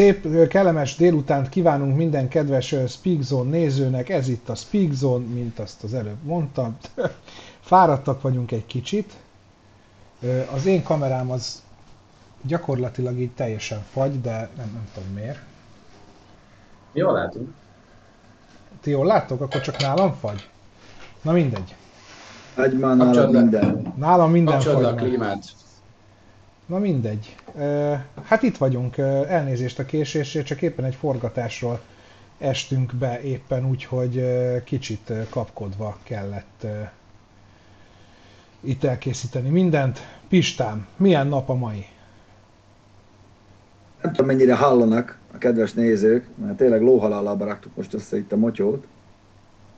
Szép, kellemes délutánt kívánunk minden kedves Speakzone nézőnek. Ez itt a Speakzone, mint azt az előbb mondtam. Fáradtak vagyunk egy kicsit. Az én kamerám az gyakorlatilag így teljesen fagy, de nem, nem tudom miért. Jól látunk. Ti jól láttok? Akkor csak nálam fagy? Na mindegy. Egy már nálam minden. Nálam minden Kapcsolod a klímát. Na mindegy. Hát itt vagyunk, elnézést a késésért, csak éppen egy forgatásról estünk be éppen úgy, hogy kicsit kapkodva kellett itt elkészíteni mindent. Pistám, milyen nap a mai? Nem tudom mennyire hallanak a kedves nézők, mert tényleg lóhalálába raktuk most össze itt a motyót.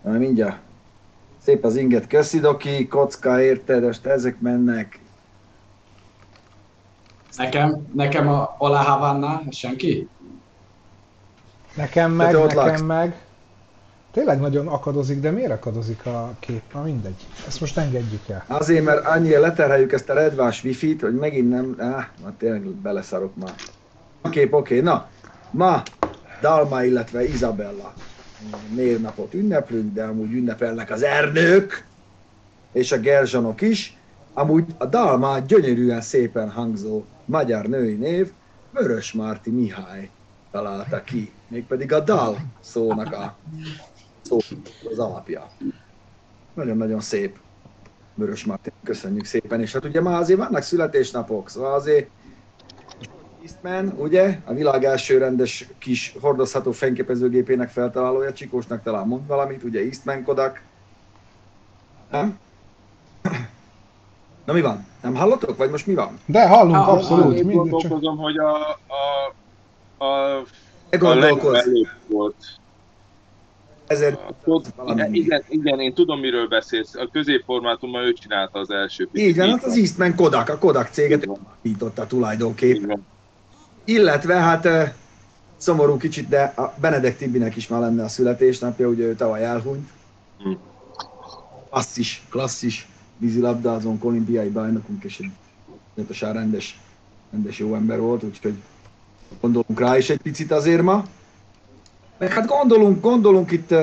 Mert mindjárt szép az inget, köszi Doki, kocka érted, most ezek mennek, Nekem, nekem a Ola Havanna, senki? Nekem meg, nekem laksz. meg. Tényleg nagyon akadozik, de miért akadozik a kép? Na mindegy, ezt most engedjük el. Azért, mert annyira leterheljük ezt a redvás wifi-t, hogy megint nem, áh, már tényleg beleszarok már. A kép oké, okay. na, ma Dalma, illetve Isabella névnapot ünneplünk, de amúgy ünnepelnek az ernők, és a gerzsanok is. Amúgy a Dalma gyönyörűen szépen hangzó magyar női név, Vörös Márti Mihály találta ki, mégpedig a dal szónak a szó az alapja. Nagyon-nagyon szép. Vörös Márti, köszönjük szépen, és hát ugye már azért vannak születésnapok, szóval azért Eastman, ugye, a világ első rendes kis hordozható fényképezőgépének feltalálója, Csikósnak talán mond valamit, ugye Eastman Kodak. Nem? Na mi van? Nem hallotok? Vagy most mi van? De hallunk, ah, abszolút. Én gondolkozom, hogy a, a, a, a volt. Ezért igen, igen, igen, én tudom, miről beszélsz. A középformátumban ő csinálta az első Így van, hát az Eastman Kodak, a Kodak céget alapította tulajdonképpen. Illetve hát szomorú kicsit, de a Benedek Tibinek is már lenne a születésnapja, ugye ő tavaly elhunyt. Hm. Klasszis, klasszis vízilabdázónk, olimpiai bajnokunk, és egy pontosan rendes, rendes jó ember volt, úgyhogy gondolunk rá is egy picit azért ma. Meg hát gondolunk, gondolunk itt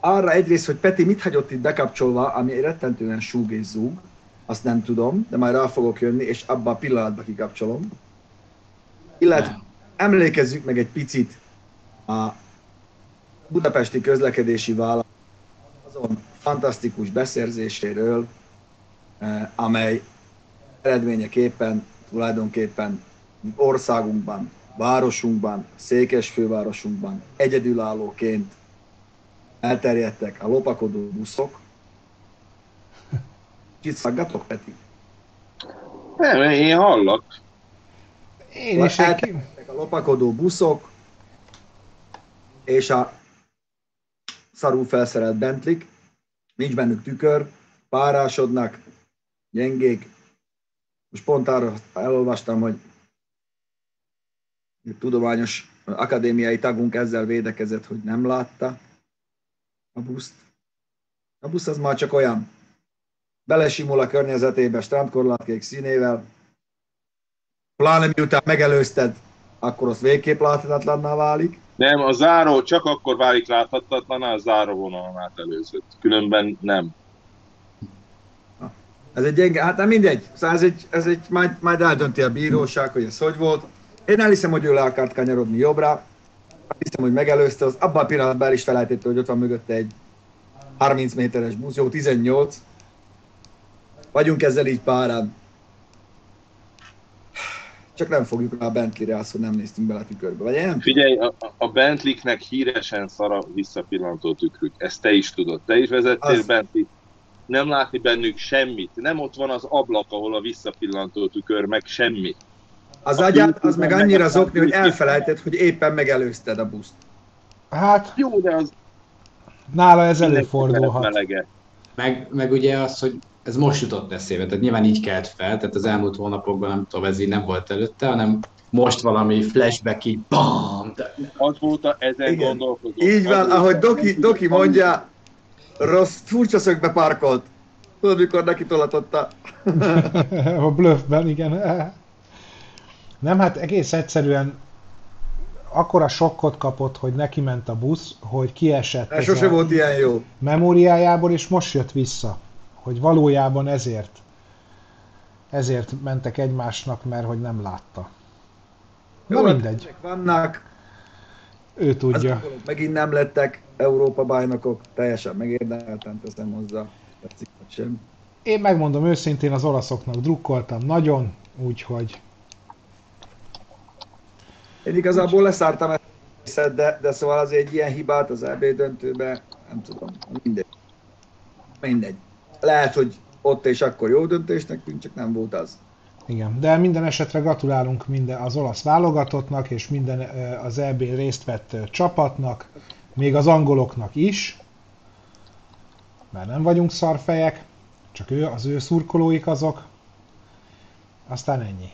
arra egyrészt, hogy Peti mit hagyott itt bekapcsolva, ami rettentően súg és zúg, azt nem tudom, de majd rá fogok jönni, és abban a pillanatban kikapcsolom. Illetve emlékezzük meg egy picit a budapesti közlekedési vállalat azon fantasztikus beszerzéséről, amely eredményeképpen tulajdonképpen országunkban, városunkban, székesfővárosunkban egyedülállóként elterjedtek a lopakodó buszok. Kicsit szaggatok, Peti? Nem, én hallok. Én is elterjedtek a lopakodó buszok, és a szarú felszerelt Bentlik, nincs bennük tükör, párásodnak, gyengék. Most pont arra elolvastam, hogy egy tudományos akadémiai tagunk ezzel védekezett, hogy nem látta a buszt. A busz az már csak olyan, belesimul a környezetébe strandkorlátkék színével, pláne miután megelőzted, akkor az végképp láthatatlanná válik. Nem, a záró csak akkor válik láthatatlan, a záró vonalon át előzött. Különben nem. Ez egy gyenge, hát nem mindegy. Szóval ez egy, ez egy majd, majd eldönti a bíróság, hogy ez hogy volt. Én elhiszem, hogy ő le akart kanyarodni jobbra. Hiszem, hogy megelőzte, az abban a pillanatban el is felejtette, hogy ott van mögötte egy 30 méteres busz, jó 18. Vagyunk ezzel így párán. Csak nem fogjuk rá a Bentley-re azt, hogy nem néztünk bele a tükörbe, vagy nem? Figyelj, a, a Bentley-nek híresen szara visszapillantó tükrük. Ezt te is tudod. Te is vezettél az... Bentley nem látni bennük semmit. Nem ott van az ablak, ahol a visszapillantó tükör, meg semmi. Az agyát, az meg annyira zokni, hogy elfelejtett, hogy éppen megelőzted a buszt. Hát, jó, de az... Nála ez előfordulhat. Meg, meg ugye az, hogy ez most jutott eszébe, tehát nyilván így kelt fel, tehát az elmúlt hónapokban nem tudom, ez így nem volt előtte, hanem most valami flashback így BAM! De... Azóta ezen Igen. gondolkozom. Így van, ahogy Doki, Doki mondja, rossz, furcsa szögbe parkolt. Tudod, mikor neki tolatotta. a bluffben, igen. Nem, hát egész egyszerűen akkora sokkot kapott, hogy neki ment a busz, hogy kiesett Ez sose volt ilyen jó. memóriájából, és most jött vissza. Hogy valójában ezért ezért mentek egymásnak, mert hogy nem látta. Na Jó, hát mindegy, Vannak, ő az tudja. angolok megint nem lettek Európa bajnokok, teljesen megérdemelten teszem hozzá. Tetszik, vagy sem. Én megmondom őszintén, az olaszoknak drukkoltam nagyon, úgyhogy Én igazából leszártam ezt, de, de szóval az egy ilyen hibát az EB döntőbe, nem tudom, mindegy. Mindegy. Lehet, hogy ott és akkor jó döntésnek tűnt, csak nem volt az. Igen. De minden esetre gratulálunk minden az olasz válogatottnak, és minden az EB részt vett csapatnak, még az angoloknak is, mert nem vagyunk szarfejek, csak ő, az ő szurkolóik azok. Aztán ennyi.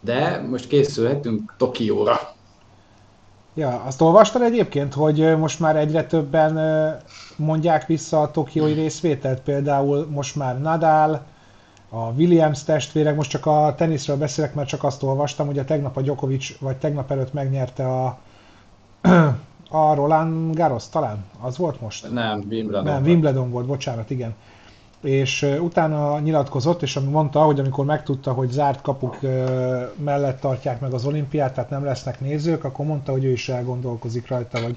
De most készülhetünk Tokióra. Ja, azt olvastad egyébként, hogy most már egyre többen mondják vissza a tokiói részvételt, például most már Nadal, a Williams testvérek, most csak a teniszről beszélek, mert csak azt olvastam, hogy a tegnap a Djokovic, vagy tegnap előtt megnyerte a, a Roland Garros talán, az volt most? Nem, Wimbledon. Nem. Wimbledon volt, bocsánat, igen. És utána nyilatkozott, és ami mondta, hogy amikor megtudta, hogy zárt kapuk mellett tartják meg az olimpiát, tehát nem lesznek nézők, akkor mondta, hogy ő is elgondolkozik rajta, hogy,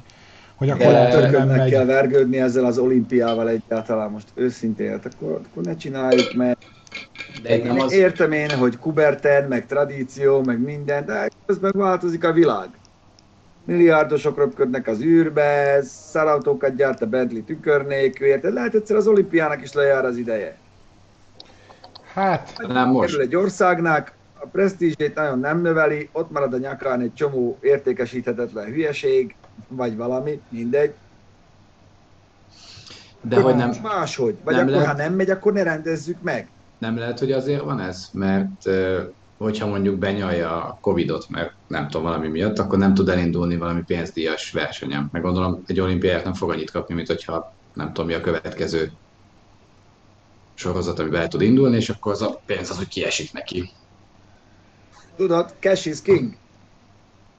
hogy akkor lehet, hogy nem megy. kell vergődni ezzel az olimpiával egyáltalán most őszintén, hát akkor, akkor ne csináljuk, mert De itt nem Én az... Értem én, hogy kuberten, meg tradíció, meg minden, de közben változik a világ. Milliárdosok röpködnek az űrbe, szarautókat gyárt a Bentley tükör nélkül, érted? Lehet egyszer az olimpiának is lejár az ideje. Hát, Nem most. Kerül egy országnak, a presztízsét nagyon nem növeli, ott marad a nyakán egy csomó értékesíthetetlen hülyeség, vagy valami, mindegy. De hogy nem, Máshogy. Vagy nem akkor, lehet- ha nem megy, akkor ne rendezzük meg. Nem lehet, hogy azért van ez? Mert hogyha mondjuk benyalja a Covidot, mert nem tudom, valami miatt, akkor nem tud elindulni valami pénzdíjas versenyen. Meg gondolom, egy olimpiáját nem fog annyit kapni, mint hogyha nem tudom, mi a következő sorozat, amiben el tud indulni, és akkor az a pénz az, hogy kiesik neki. Tudod, cash is king.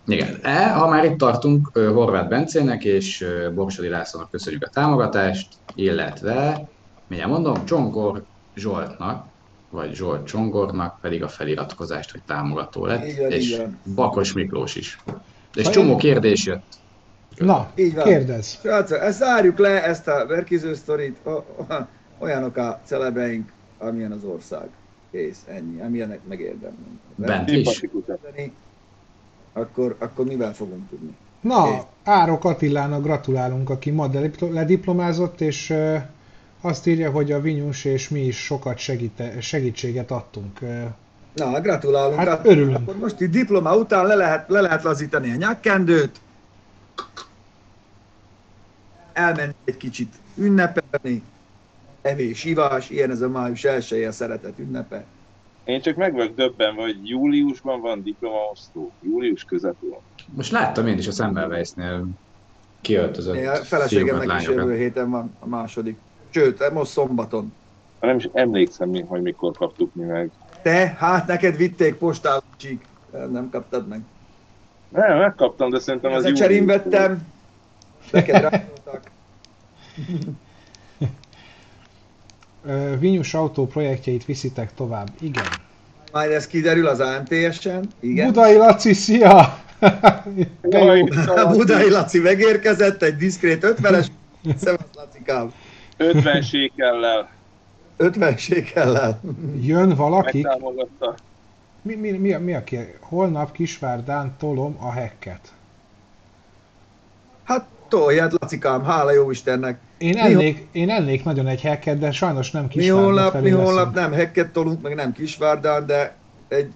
Igen. E, ha már itt tartunk, Horváth Bencének és Borsodi Lászlónak köszönjük a támogatást, illetve, mindjárt mondom, Csongor Zsoltnak, vagy Zsolt Csongornak pedig a feliratkozást, hogy támogató lett, van, és van. Bakos Miklós is. És Ha csomó én- kérdés jött. na, Így van. kérdez. Srácok, ezt zárjuk le, ezt a verkiző sztorit, olyanok a celebeink, amilyen az ország. Kész, ennyi, amilyenek megérdemlünk. Bent is. Akkor, akkor mivel fogunk tudni? Na, Árok Attilának gratulálunk, aki ma diplo- lediplomázott, és azt írja, hogy a Vinyus és mi is sokat segíte, segítséget adtunk. Na, gratulálunk. Hát Akkor- örülünk. Akkor most itt diploma után le lehet, le lehet lazítani a nyakkendőt, elmenni egy kicsit ünnepelni, evés, ivás, ilyen ez a május elsője a szeretet ünnepe. Én csak meg vagyok döbbenve, hogy júliusban van diplomaosztó. Július közepén. Most láttam én is a Semmelweisnél kiöltözött A feleségemnek is jövő héten van a második. Sőt, most szombaton. Nem is emlékszem, mi- hogy mikor kaptuk mi meg. Te, hát neked vitték postál, csík. Nem kaptad meg. Nem, megkaptam, de szerintem az Az a cserén július. vettem, neked rátoltak. ö, Vinyus autó projektjeit viszitek tovább. Igen. Majd ez kiderül az AMTS-en. Igen. Budai Laci, szia! Jó. Jaj, Budai Laci megérkezett, egy diszkrét 50-es. Szevasz Lacikám. 50 sékellel 50 sékellel. Jön valaki, megtámogatta. mi, mi, mi, a- mi a kér? Holnap Kisvárdán tolom a hekket. Hát toljad, Lacikám, hála jó Istennek. Én Mi ennék, én ennék nagyon egy hekket, de sajnos nem Mi Kisvárda holnap, mi holnap nem hekket tolunk, meg nem Kisvárdán, de egy,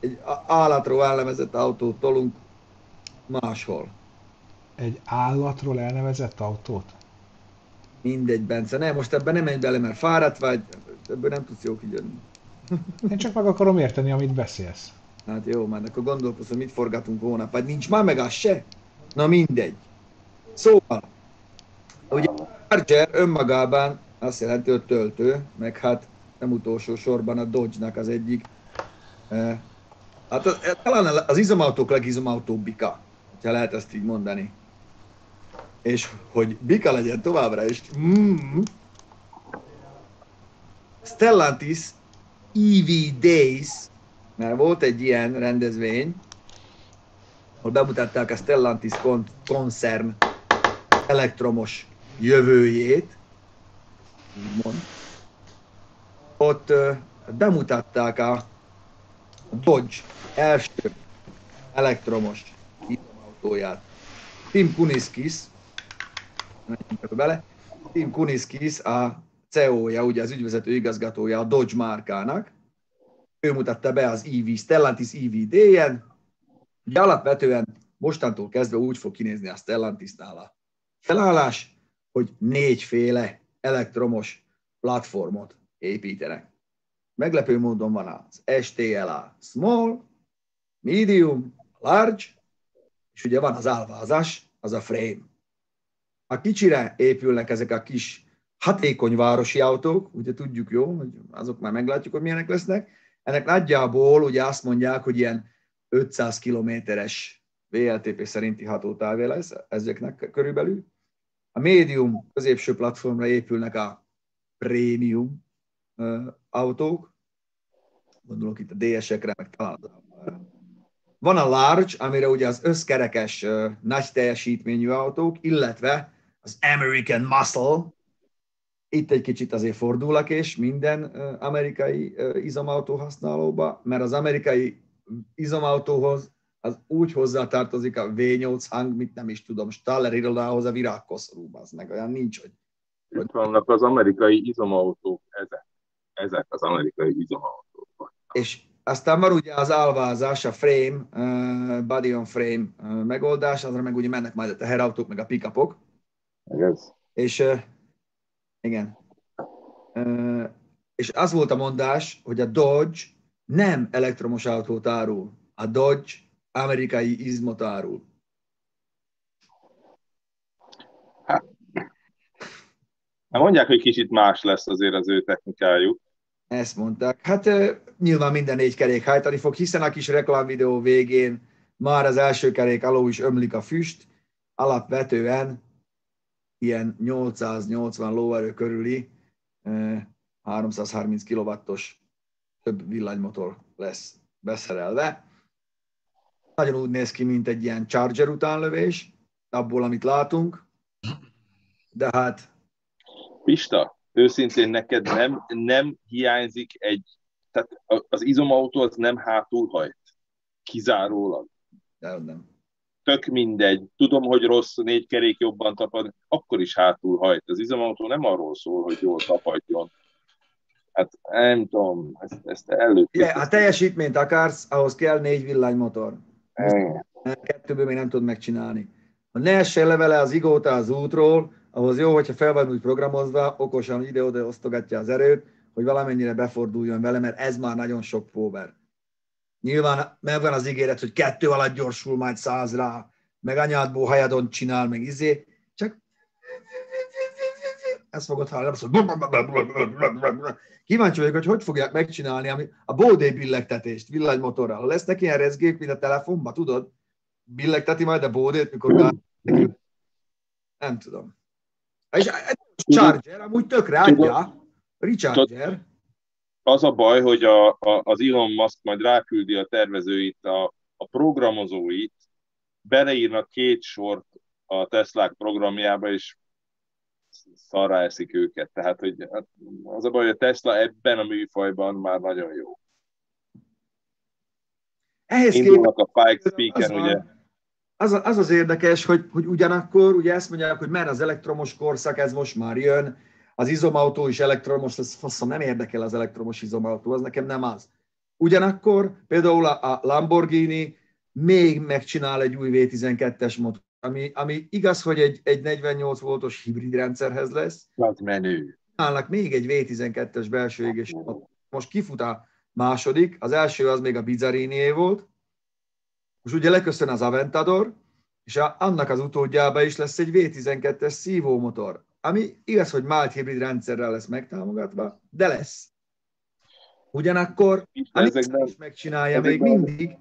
egy állatról elnevezett autót tolunk máshol. Egy állatról elnevezett autót? Mindegy, Bence. Nem, most ebben nem menj bele, mert fáradt vagy, ebből nem tudsz jó kijönni. Én csak meg akarom érteni, amit beszélsz. Hát jó, már akkor gondolkozom, mit forgatunk hónap, vagy nincs már meg az se? Na mindegy. Szóval, ugye a Charger önmagában azt jelenti, hogy töltő, meg hát nem utolsó sorban a Dodge-nak az egyik. eh, Hát az, talán az izomautók legizomautóbbika. ha lehet ezt így mondani. És hogy Bika legyen továbbra is, mm, Stellantis EV Days, mert volt egy ilyen rendezvény, ahol bemutatták a Stellantis koncern elektromos jövőjét, úgymond. Ott bemutatták a Dodge első elektromos autóját. Tim Kuniskis, menjünk bele, Tim Kuniskis a CEO-ja, ugye az ügyvezető igazgatója a Dodge márkának. Ő mutatta be az EV, Stellantis EV D-en. Ugye alapvetően mostantól kezdve úgy fog kinézni a Stellantisnál a felállás, hogy négyféle elektromos platformot építenek. Meglepő módon van az STLA Small, Medium, Large, és ugye van az álvázás, az a frame. A kicsire épülnek ezek a kis hatékony városi autók, ugye tudjuk jó, hogy azok már meglátjuk, hogy milyenek lesznek. Ennek nagyjából ugye azt mondják, hogy ilyen 500 kilométeres VLTP szerinti hatótávja lesz ezeknek körülbelül. A médium középső platformra épülnek a prémium autók, gondolok itt a DS-ekre, meg talán Van a large, amire ugye az összkerekes nagy teljesítményű autók, illetve az American Muscle, itt egy kicsit azért fordulok, és minden amerikai izomautó használóba, mert az amerikai izomautóhoz az úgy hozzátartozik a V8 hang, mit nem is tudom, Staller irodához a virágkoszorú, az meg olyan nincs, hogy... Itt vannak az amerikai izomautók, ezek, ezek az amerikai izomautók. És aztán van ugye az álvázás, a frame, body on frame megoldás, azra meg ugye mennek majd a teherautók, meg a pickupok. Ez. És uh, igen. Uh, és az volt a mondás, hogy a Dodge nem elektromos autót árul. A Dodge amerikai izmot árul. Hát, mondják, hogy kicsit más lesz azért az ő technikájuk. Ezt mondták. Hát uh, nyilván minden négy kerék hajtani fog, hiszen a kis reklámvideó végén már az első kerék alól is ömlik a füst. Alapvetően ilyen 880 lóerő körüli 330 kW-os több villanymotor lesz beszerelve. Nagyon úgy néz ki, mint egy ilyen Charger utánlövés, abból, amit látunk, de hát... Pista, őszintén neked nem, nem hiányzik egy, tehát az izomautó az nem hátul hajt, kizárólag. De nem tök mindegy, tudom, hogy rossz, négy kerék jobban tapad, akkor is hátul hajt. Az izomautó nem arról szól, hogy jól tapadjon. Hát nem tudom, ezt, ezt előtt. Ja, ha teljesítményt akarsz, ahhoz kell négy villanymotor. Kettőből még nem tud megcsinálni. Ha ne essen levele az igóta az útról, ahhoz jó, hogyha fel van úgy programozva, okosan ide-oda osztogatja az erőt, hogy valamennyire beforduljon vele, mert ez már nagyon sok power. Nyilván megvan az ígéret, hogy kettő alatt gyorsul majd százra, meg anyádból hajadon csinál, meg izé, csak ezt fogod hallani, azt Kíváncsi vagyok, hogy hogy fogják megcsinálni ami a bódé billegtetést villanymotorral. Lesz neki ilyen rezgék, mint a telefonban, tudod? Billegteti majd a bódét, mikor Nem tudom. És Charger, amúgy tökre adja. Recharger az a baj, hogy a, a, az Elon Musk majd ráküldi a tervezőit, a, a programozóit, beleírnak két sort a Teslák programjába, és szarra eszik őket. Tehát, hogy az a baj, hogy a Tesla ebben a műfajban már nagyon jó. Ehhez Indulnak a Pike Speaker, ugye? Az, az az érdekes, hogy, hogy ugyanakkor ugye ezt mondják, hogy mert az elektromos korszak, ez most már jön, az izomautó is elektromos, ez faszom, nem érdekel az elektromos izomautó, az nekem nem az. Ugyanakkor például a Lamborghini még megcsinál egy új V12-es motor, ami, ami igaz, hogy egy, egy 48 voltos hibrid rendszerhez lesz. Az menő. Állnak még egy V12-es belső égés Most kifut a második, az első az még a Bizzarini volt, most ugye leköszön az Aventador, és a, annak az utódjába is lesz egy V12-es szívómotor ami igaz, hogy mild hibrid rendszerrel lesz megtámogatva, de lesz. Ugyanakkor, amit is megcsinálja még mindig,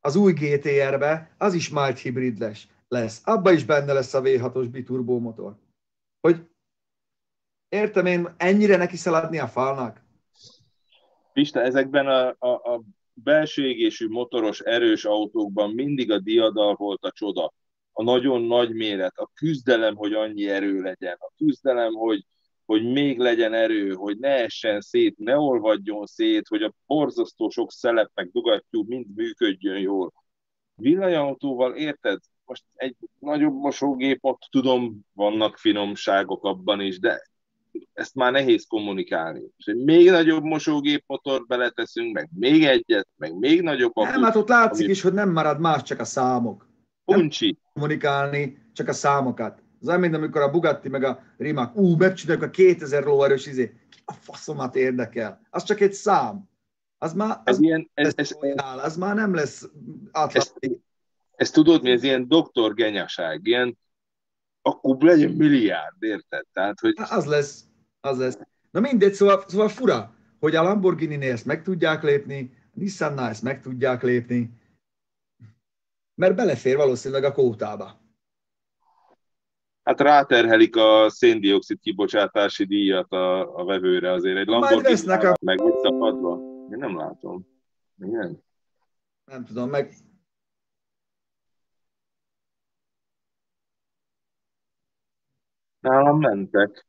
az új GTR-be, az is mild hibrid lesz. lesz. Abba is benne lesz a V6-os biturbo motor. Hogy értem én, ennyire neki szaladni a falnak? Pista, ezekben a, a, a belső égésű motoros erős autókban mindig a diadal volt a csoda. A nagyon nagy méret, a küzdelem, hogy annyi erő legyen, a küzdelem, hogy, hogy még legyen erő, hogy ne essen szét, ne olvadjon szét, hogy a borzasztó sok szelep meg dugattyú mind működjön jól. Villanyautóval érted? Most egy nagyobb mosógép, ott tudom, vannak finomságok abban is, de ezt már nehéz kommunikálni. És egy még nagyobb mosógép motort beleteszünk, meg még egyet, meg még nagyobb akut. Nem, hát ott látszik ami... is, hogy nem marad más, csak a számok. Puncsi. Nem kommunikálni, csak a számokat. Az olyan, mint amikor a Bugatti meg a Rimac, ú, megcsináljuk a 2000 lóerős izé, a faszomat érdekel. Az csak egy szám. Az már, az, ez ilyen, ez, ez, ez, az már nem lesz átlátható. Ezt, ezt tudod mi, ez ilyen doktor genyaság, ilyen akkor legyen milliárd, érted? Tehát, hogy... Az lesz, az lesz. Na mindegy, szóval, szóval fura, hogy a Lamborghini-nél ezt meg tudják lépni, a Nissan-nál ezt meg tudják lépni, mert belefér valószínűleg a kótába. Hát ráterhelik a széndiokszid kibocsátási díjat a, a vevőre azért. Egy Lamborghini a... meg visszapadva. Én nem látom. Igen? Nem tudom, meg Nálam mentek.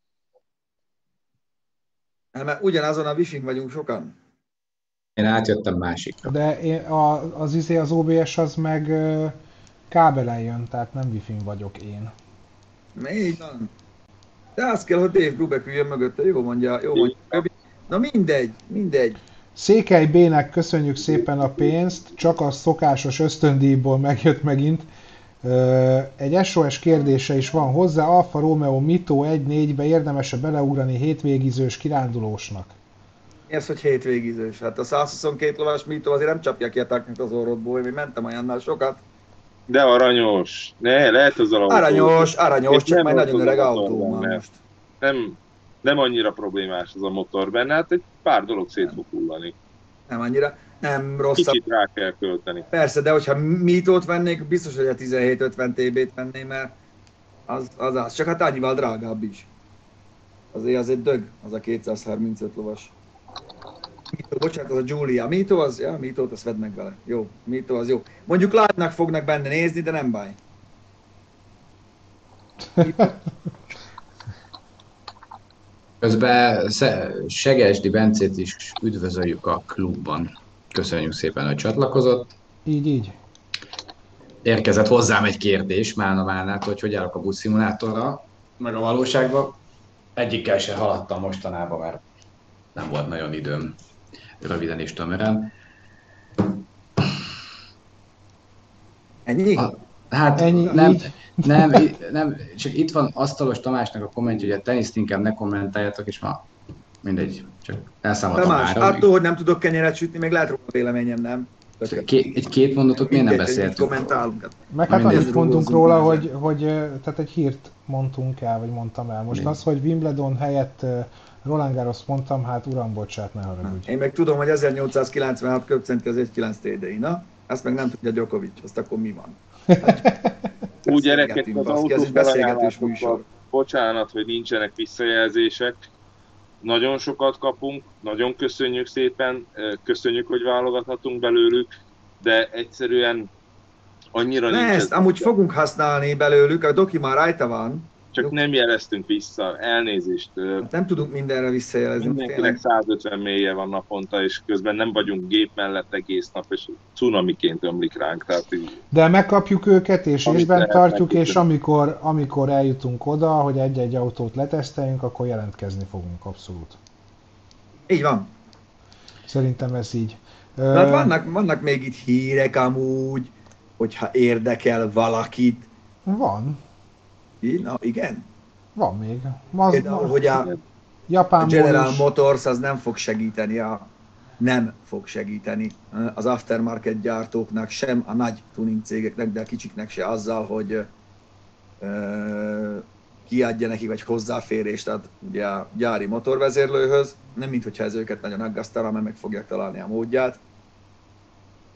Hát, mert ugyanazon a wifi vagyunk sokan. Én átjöttem másikra. De én, a, az izé, az OBS az meg kábelen jön, tehát nem wifi vagyok én. Így van. De az kell, hogy Dave Brubeck üljön mögötte, jó mondja, jó mondja. Na mindegy, mindegy. Székely Bének köszönjük szépen a pénzt, csak a szokásos ösztöndíjból megjött megint. Egy SOS kérdése is van hozzá, Alfa Romeo Mito 1.4-be érdemes-e beleugrani hétvégizős kirándulósnak? Mi az, hogy hétvégizős? Hát a 122 lovas Mito azért nem csapja ki a taknyot az orrodból, én mentem olyannál sokat. De aranyos. Ne, lehet az autó. Aranyos, aranyos, csak majd nagyon öreg autó most. Nem, nem annyira problémás az a motor benne, hát egy pár dolog szét fog hullani. Nem annyira nem rossz. Kicsit rá kell költeni. Persze, de hogyha mítót vennék, biztos, hogy a 1750 TB-t venném, mert az, az az. Csak hát annyival drágább is. Azért az egy dög, az a 235 lovas. Mito, bocsánat, az a Giulia. Mito az, ja, Mito-t azt vedd meg vele. Jó, Mito az jó. Mondjuk live fognak benne nézni, de nem baj. Közben Segesdi Bencét is üdvözöljük a klubban. Köszönjük szépen, hogy csatlakozott. Így, így. Érkezett hozzám egy kérdés Málna Málnát, hogy hogy állok a buszszimulátorra, meg a valóságban. Egyikkel se haladtam mostanában, mert nem volt nagyon időm röviden és tömören. Ennyi? A, hát Ennyi, nem, nem, nem, csak itt van Asztalos Tamásnak a kommentje, hogy a teniszt inkább ne kommentáljátok, és ma mindegy, csak elszámoltam Tamás, már. attól, hogy nem tudok kenyeret sütni, meg lehet róla véleményem, nem? Ké, egy két mondatot miért nem beszéltünk? Meg hát annyit mondtunk róla, hogy, hogy, tehát egy hírt mondtunk el, vagy mondtam el. Most Mi? az, hogy Wimbledon helyett Roland Garros mondtam, hát uram, bocsát, ne haragudj. Én meg tudom, hogy 1896 köpcenti az 1,9 TDI, na? Ezt meg nem tudja Djokovic, azt akkor mi van? Hát, Úgy gyerekek, az autó Bocsánat, hogy nincsenek visszajelzések. Nagyon sokat kapunk, nagyon köszönjük szépen, köszönjük, hogy válogathatunk belőlük, de egyszerűen annyira ne, nincs... ezt amúgy fogunk használni belőlük, a doki már rajta van, csak Jó. nem jeleztünk vissza, elnézést. Hát nem tudunk mindenre visszajelezni. Mindenkinek 150 mélye van naponta, és közben nem vagyunk gép mellett egész nap, és cunamiként ömlik ránk. Tehát így, De megkapjuk őket, és észben tartjuk, és amikor, amikor eljutunk oda, hogy egy-egy autót leteszteljünk, akkor jelentkezni fogunk abszolút. Így van. Szerintem ez így. hát vannak, vannak még itt hírek amúgy, hogyha érdekel valakit. Van. Na, igen? Van még. Az, Például, hogy a, Japán a General is. Motors az nem fog segíteni a nem fog segíteni az aftermarket gyártóknak, sem a nagy tuning cégeknek, de a kicsiknek se azzal, hogy ö, kiadja nekik vagy hozzáférést ad ugye a gyári motorvezérlőhöz, nem mintha ez őket nagyon aggasztana, mert meg fogják találni a módját,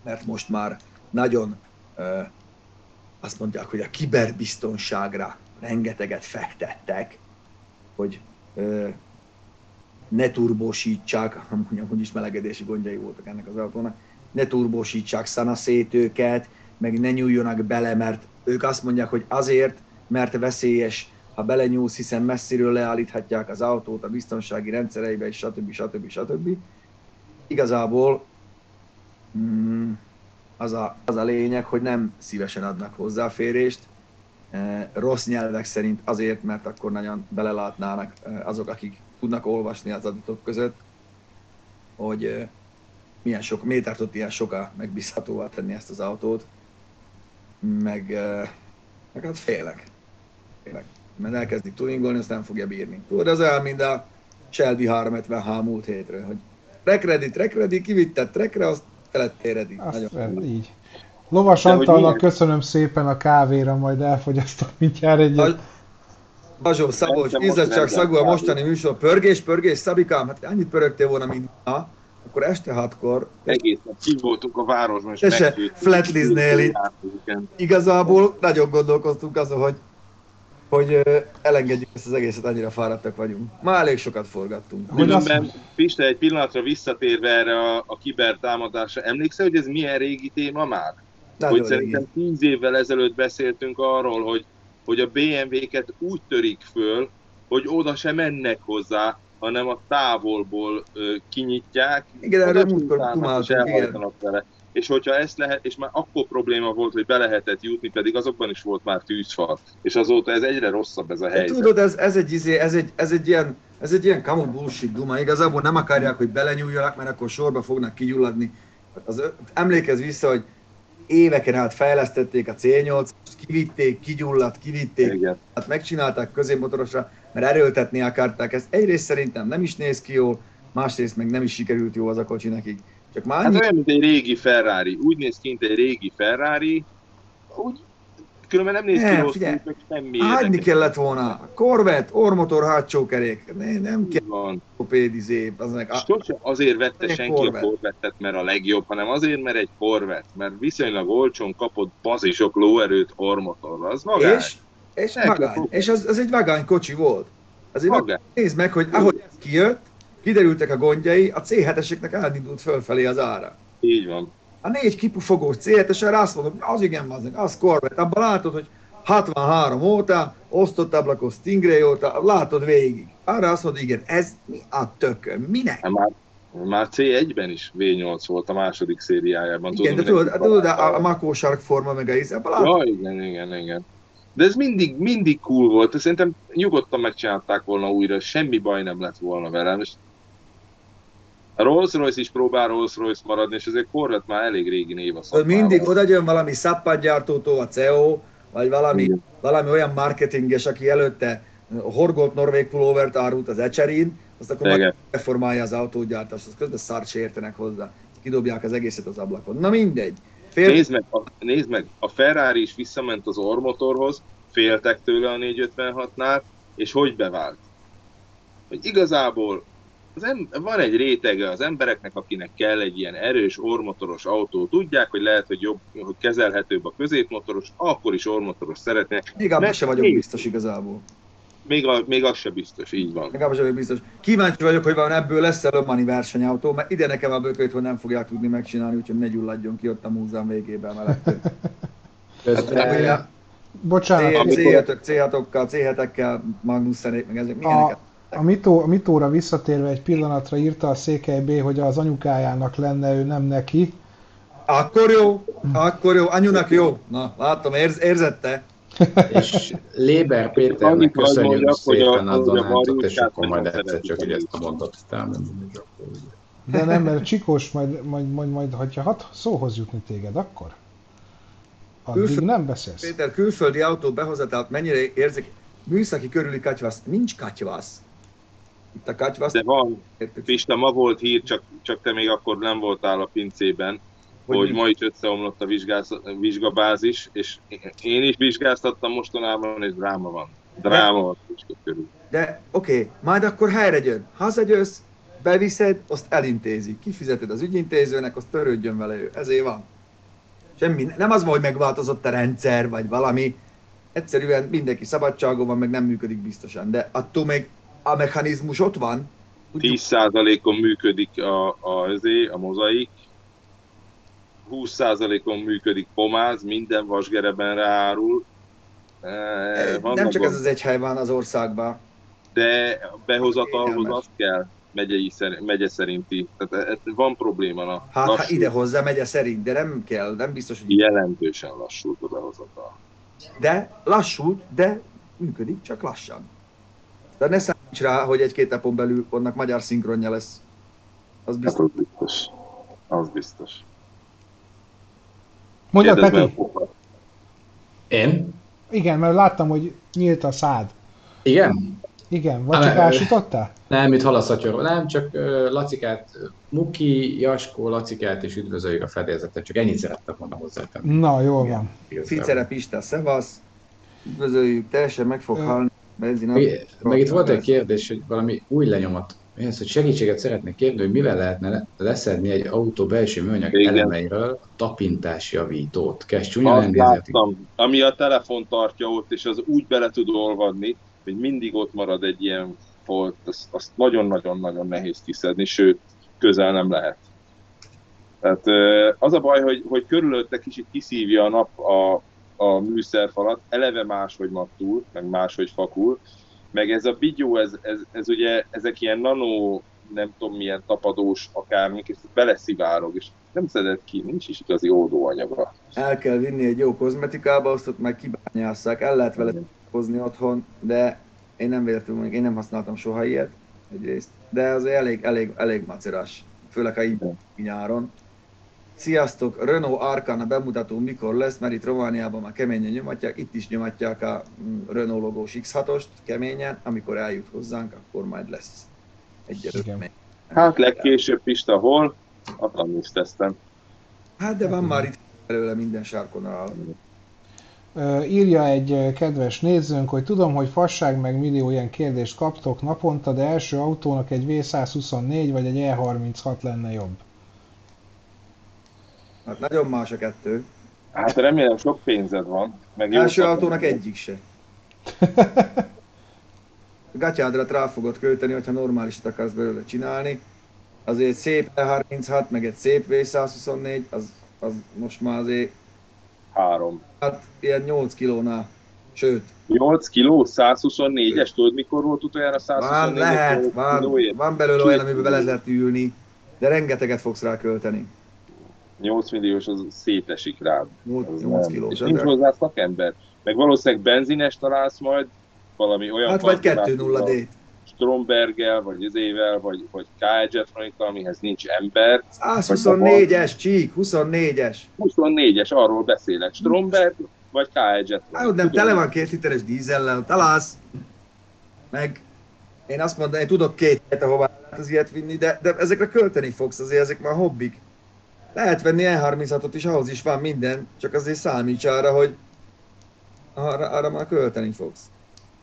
mert most már nagyon ö, azt mondják, hogy a kiberbiztonságra rengeteget fektettek, hogy ö, ne turbósítsák, mondjam, hogy is melegedési gondjai voltak ennek az autónak, ne turbósítsák szanaszét őket, meg ne nyúljonak bele, mert ők azt mondják, hogy azért, mert veszélyes, ha belenyúlsz, hiszen messziről leállíthatják az autót a biztonsági rendszereibe, és stb. stb. stb. Igazából mm, az, a, az a lényeg, hogy nem szívesen adnak hozzáférést, rossz nyelvek szerint azért, mert akkor nagyon belelátnának azok, akik tudnak olvasni az adatok között, hogy milyen sok, miért tartott ilyen soká megbízhatóvá tenni ezt az autót, meg, meg hát félek. félek. Mert elkezdik tuningolni, azt nem fogja bírni. Tudod, az el, mint a Shelby 350H múlt hétről, hogy rekredit, rekredit kivittett rekre, azt felett éredi. Azt Nagyon így. Lovas Antalnak köszönöm szépen a kávéra, majd elfogyasztok mindjárt egyet. Bazsó, Szabolcs, csak szagú a mostani műsor. Pörgés, pörgés, Szabikám, hát annyit pörögtél volna, mint ma akkor este hatkor... Egész nap ki voltunk a városban, és Tese, flatliznél itt. Igazából nagyon gondolkoztunk azon, hogy hogy elengedjük ezt az egészet, annyira fáradtak vagyunk. Már elég sokat forgattunk. Különben, Piste, egy pillanatra visszatérve erre a, a kibertámadásra, emlékszel, hogy ez milyen régi téma már? Nagyon hogy szerintem tíz évvel ezelőtt beszéltünk arról, hogy, hogy a BMW-ket úgy törik föl, hogy oda se mennek hozzá, hanem a távolból ö, kinyitják, igen, erről múltkor vele. És hogyha ezt lehet, és már akkor probléma volt, hogy be lehetett jutni, pedig azokban is volt már tűzfal. És azóta ez egyre rosszabb ez a helyzet. Tudod, ez, ez, egy, izé, ez, egy, ez egy ilyen, ez egy ilyen kamu bullshit duma. Igazából nem akarják, hogy belenyúljanak, mert akkor sorba fognak kigyulladni. Az, emlékezz vissza, hogy éveken át fejlesztették a C8, kivitték, kigyulladt, kivitték, Igen. hát megcsinálták középmotorosra, mert erőltetni akarták ezt. Egyrészt szerintem nem is néz ki jól, másrészt meg nem is sikerült jó az a kocsi nekik. Csak már hát olyan, mint egy régi Ferrari. Úgy néz ki, mint egy régi Ferrari, úgy különben nem néz ki rossz, meg semmi Hagyni kellett volna. Corvette, ormotor, hátsó kerék. Ne, nem kell kopédizé. Az meg, Sose azért vette senki Corvette. a Corvette-et, mert a legjobb, hanem azért, mert egy Corvette, mert viszonylag olcsón kapott bazisok lóerőt ormotorra. Az magány. És, és, magány. és az, az egy vagány kocsi volt. Azért magány. nézd meg, hogy ahogy ez kijött, kiderültek a gondjai, a C7-eseknek elindult fölfelé az ára. Így van. A négy kipufogós C7-esre azt mondom, az igen, az, az Corvette. Abban látod, hogy 63 óta, osztott ablakos Stingray óta, látod végig. Arra azt mondod, igen, ez mi a tökön, minek? Hát már, már C1-ben is V8 volt a második szériájában. Igen, tudom, de tudod, tudod a, a Mako Shark forma meg a íz, Ja, igen, igen, igen. De ez mindig, mindig cool volt, szerintem nyugodtan megcsinálták volna újra, semmi baj nem lett volna velem, és a Rolls-Royce is próbál Rolls-Royce maradni, és ezért Corvette már elég régi név a szakmában. Mindig oda jön valami szappadgyártótól a CEO, vagy valami, valami olyan marketinges, aki előtte horgolt norvég pulóvert árult az Echerin, azt akkor majd reformálja az autógyártást, azt közben szart se értenek hozzá. Kidobják az egészet az ablakon. Na mindegy. Fél... Nézd, meg, a, nézd meg, a Ferrari is visszament az ormotorhoz, féltek tőle a 456-nál, és hogy bevált? Hogy igazából az em- van egy rétege az embereknek, akinek kell egy ilyen erős ormotoros autó. Tudják, hogy lehet, hogy jobb, hogy kezelhetőbb a középmotoros, akkor is ormotoros szeretnék. Még abban sem vagyok biztos igazából. Még, a, még az sem biztos, így van. Még abban sem vagyok biztos. Kíváncsi vagyok, hogy van ebből lesz előmani versenyautó, mert ide nekem a bököt, hogy nem fogják tudni megcsinálni, úgyhogy ne gyulladjon ki ott a múzeum végében mellett. Bocsánat. C6-okkal, C7-ekkel, Magnussenék, meg ezek milyeneket. A a, mitó, a mitóra visszatérve egy pillanatra írta a Székely B, hogy az anyukájának lenne, ő nem neki. Akkor jó, akkor jó, anyunak jó. Na, látom, érz, érzette. És Léber Péternek köszönjük szépen a donátot, és akkor majd egyszer csak így ezt a mondatot elmondom. De nem, mert Csikós majd, majd, majd, majd hogyha hat szóhoz jutni téged, akkor? Addig Külföld, nem beszélsz. Péter, külföldi autó behozatát mennyire érzik? Műszaki körüli katyvasz. Nincs katyvasz. Itt a katyvasz... De van. Pista, ma volt hír, csak, csak te még akkor nem voltál a pincében, hogy, hogy ma is összeomlott a vizsgáz, vizsgabázis, és én is vizsgáztattam mostanában, és dráma van. Dráma van a körül. De oké, okay, majd akkor helyre jön. Hazagyősz, beviszed, azt elintézi. Kifizeted az ügyintézőnek, azt törődjön vele ő. Ezért van. Semmi, nem az van, hogy megváltozott a rendszer, vagy valami. Egyszerűen mindenki szabadságon van, meg nem működik biztosan. De attól még a mechanizmus ott van. Tudjuk, 10%-on működik a, a, azért, a mozaik, 20%-on működik pomáz, minden vasgereben ráárul. E, nem csak a- ez az egy hely van az országban. De a behozatalhoz az kell, megyei megye szerinti. Tehát e- e- van probléma. Na. Hát, Lassú- hát ide hozzá megye szerint, de nem kell, nem biztos, hogy... Jelentősen lassult a behozatal. De lassult, de működik, csak lassan. De ne számíts rá, hogy egy-két napon belül annak magyar szinkronja lesz. Az Hát biztos. az biztos. Az biztos. Mondja, Peti? Én? Igen, mert láttam, hogy nyílt a szád. Igen? Igen, Hát, vacsikásítottál? Nem, itt halaszatyor. Nem, csak ö, Lacikát, Muki, Jaskó, Lacikát és üdvözöljük a fedélzetet. Csak ennyit szerettem volna hozzátenni. Na, jól van. Ficere Pista, szevasz. Üdvözöljük, teljesen meg fog halni. Benzin Meg, meg itt volt egy kérdés, hogy valami új lenyomat. Ehhez, hogy segítséget szeretnék kérni, hogy mivel lehetne le- leszedni egy autó belső műanyag Igen. elemeiről a tapintásjavítót. Kezd csúnya rendézeti. ami a telefon tartja ott, és az úgy bele tud olvadni, hogy mindig ott marad egy ilyen folt, azt, azt nagyon-nagyon-nagyon nehéz kiszedni, sőt, közel nem lehet. Tehát az a baj, hogy, hogy körülötte kicsit kiszívja a nap a, a műszerfalat, eleve máshogy mattul, meg máshogy fakul, meg ez a bigyó, ez, ez, ez ugye, ezek ilyen nano, nem tudom milyen tapadós akármik, és beleszivárog, és nem szedett ki, nincs is igazi oldóanyaga. El kell vinni egy jó kozmetikába, azt ott meg kibányásszák, el lehet vele hozni otthon, de én nem véletlenül, mondjuk én nem használtam soha ilyet, egyrészt, de az elég, elég, elég macerás, főleg ha így nyáron. Sziasztok! Renault Arcana bemutató mikor lesz, mert itt Romániában már keményen nyomatják, itt is nyomatják a mm, Renault logós X6-ost keményen, amikor eljut hozzánk, akkor majd lesz egy Igen. öröm. Hát legkésőbb Pista hol? A tanús tesztem. Hát de van már itt belőle minden sarkonal. Ö, Írja egy kedves nézőnk, hogy tudom, hogy fasság meg millió ilyen kérdést kaptok naponta, de első autónak egy V124 vagy egy E36 lenne jobb. Hát nagyon más a kettő. Hát remélem sok pénzed van. Meg Első autónak egyik se. A gatyádra rá fogod költeni, hogyha normálisat akarsz belőle csinálni. Azért szép E36, meg egy szép V124, az, az most már azért Három. hát ilyen 8 kilónál. Sőt, 8 kiló, 124-es, tudod mikor volt utoljára 124 van, lehet, van, van belőle olyan, amiben bele lehet ülni, de rengeteget fogsz rá költeni. 8 milliós az szétesik rád. 8, Az 8 nem. kilós. És nincs hozzá szakember. Meg valószínűleg benzines találsz majd, valami olyan Hát vagy kalkulátorral, 2.0 D. Stromberggel, vagy izével, vagy, vagy KI Jetronika, amihez nincs ember. 124-es, csík, 24-es. 24-es, arról beszélek. Stromberg, vagy KI Jetronika. Hát, nem, tele van két literes dízellel, találsz. Meg én azt mondom, én tudok két helyet, ahová lehet az ilyet vinni, de, de ezekre költeni fogsz, azért ezek már hobbik. Lehet venni E36-ot is, ahhoz is van minden, csak azért számíts arra, hogy arra, arra már költeni fogsz.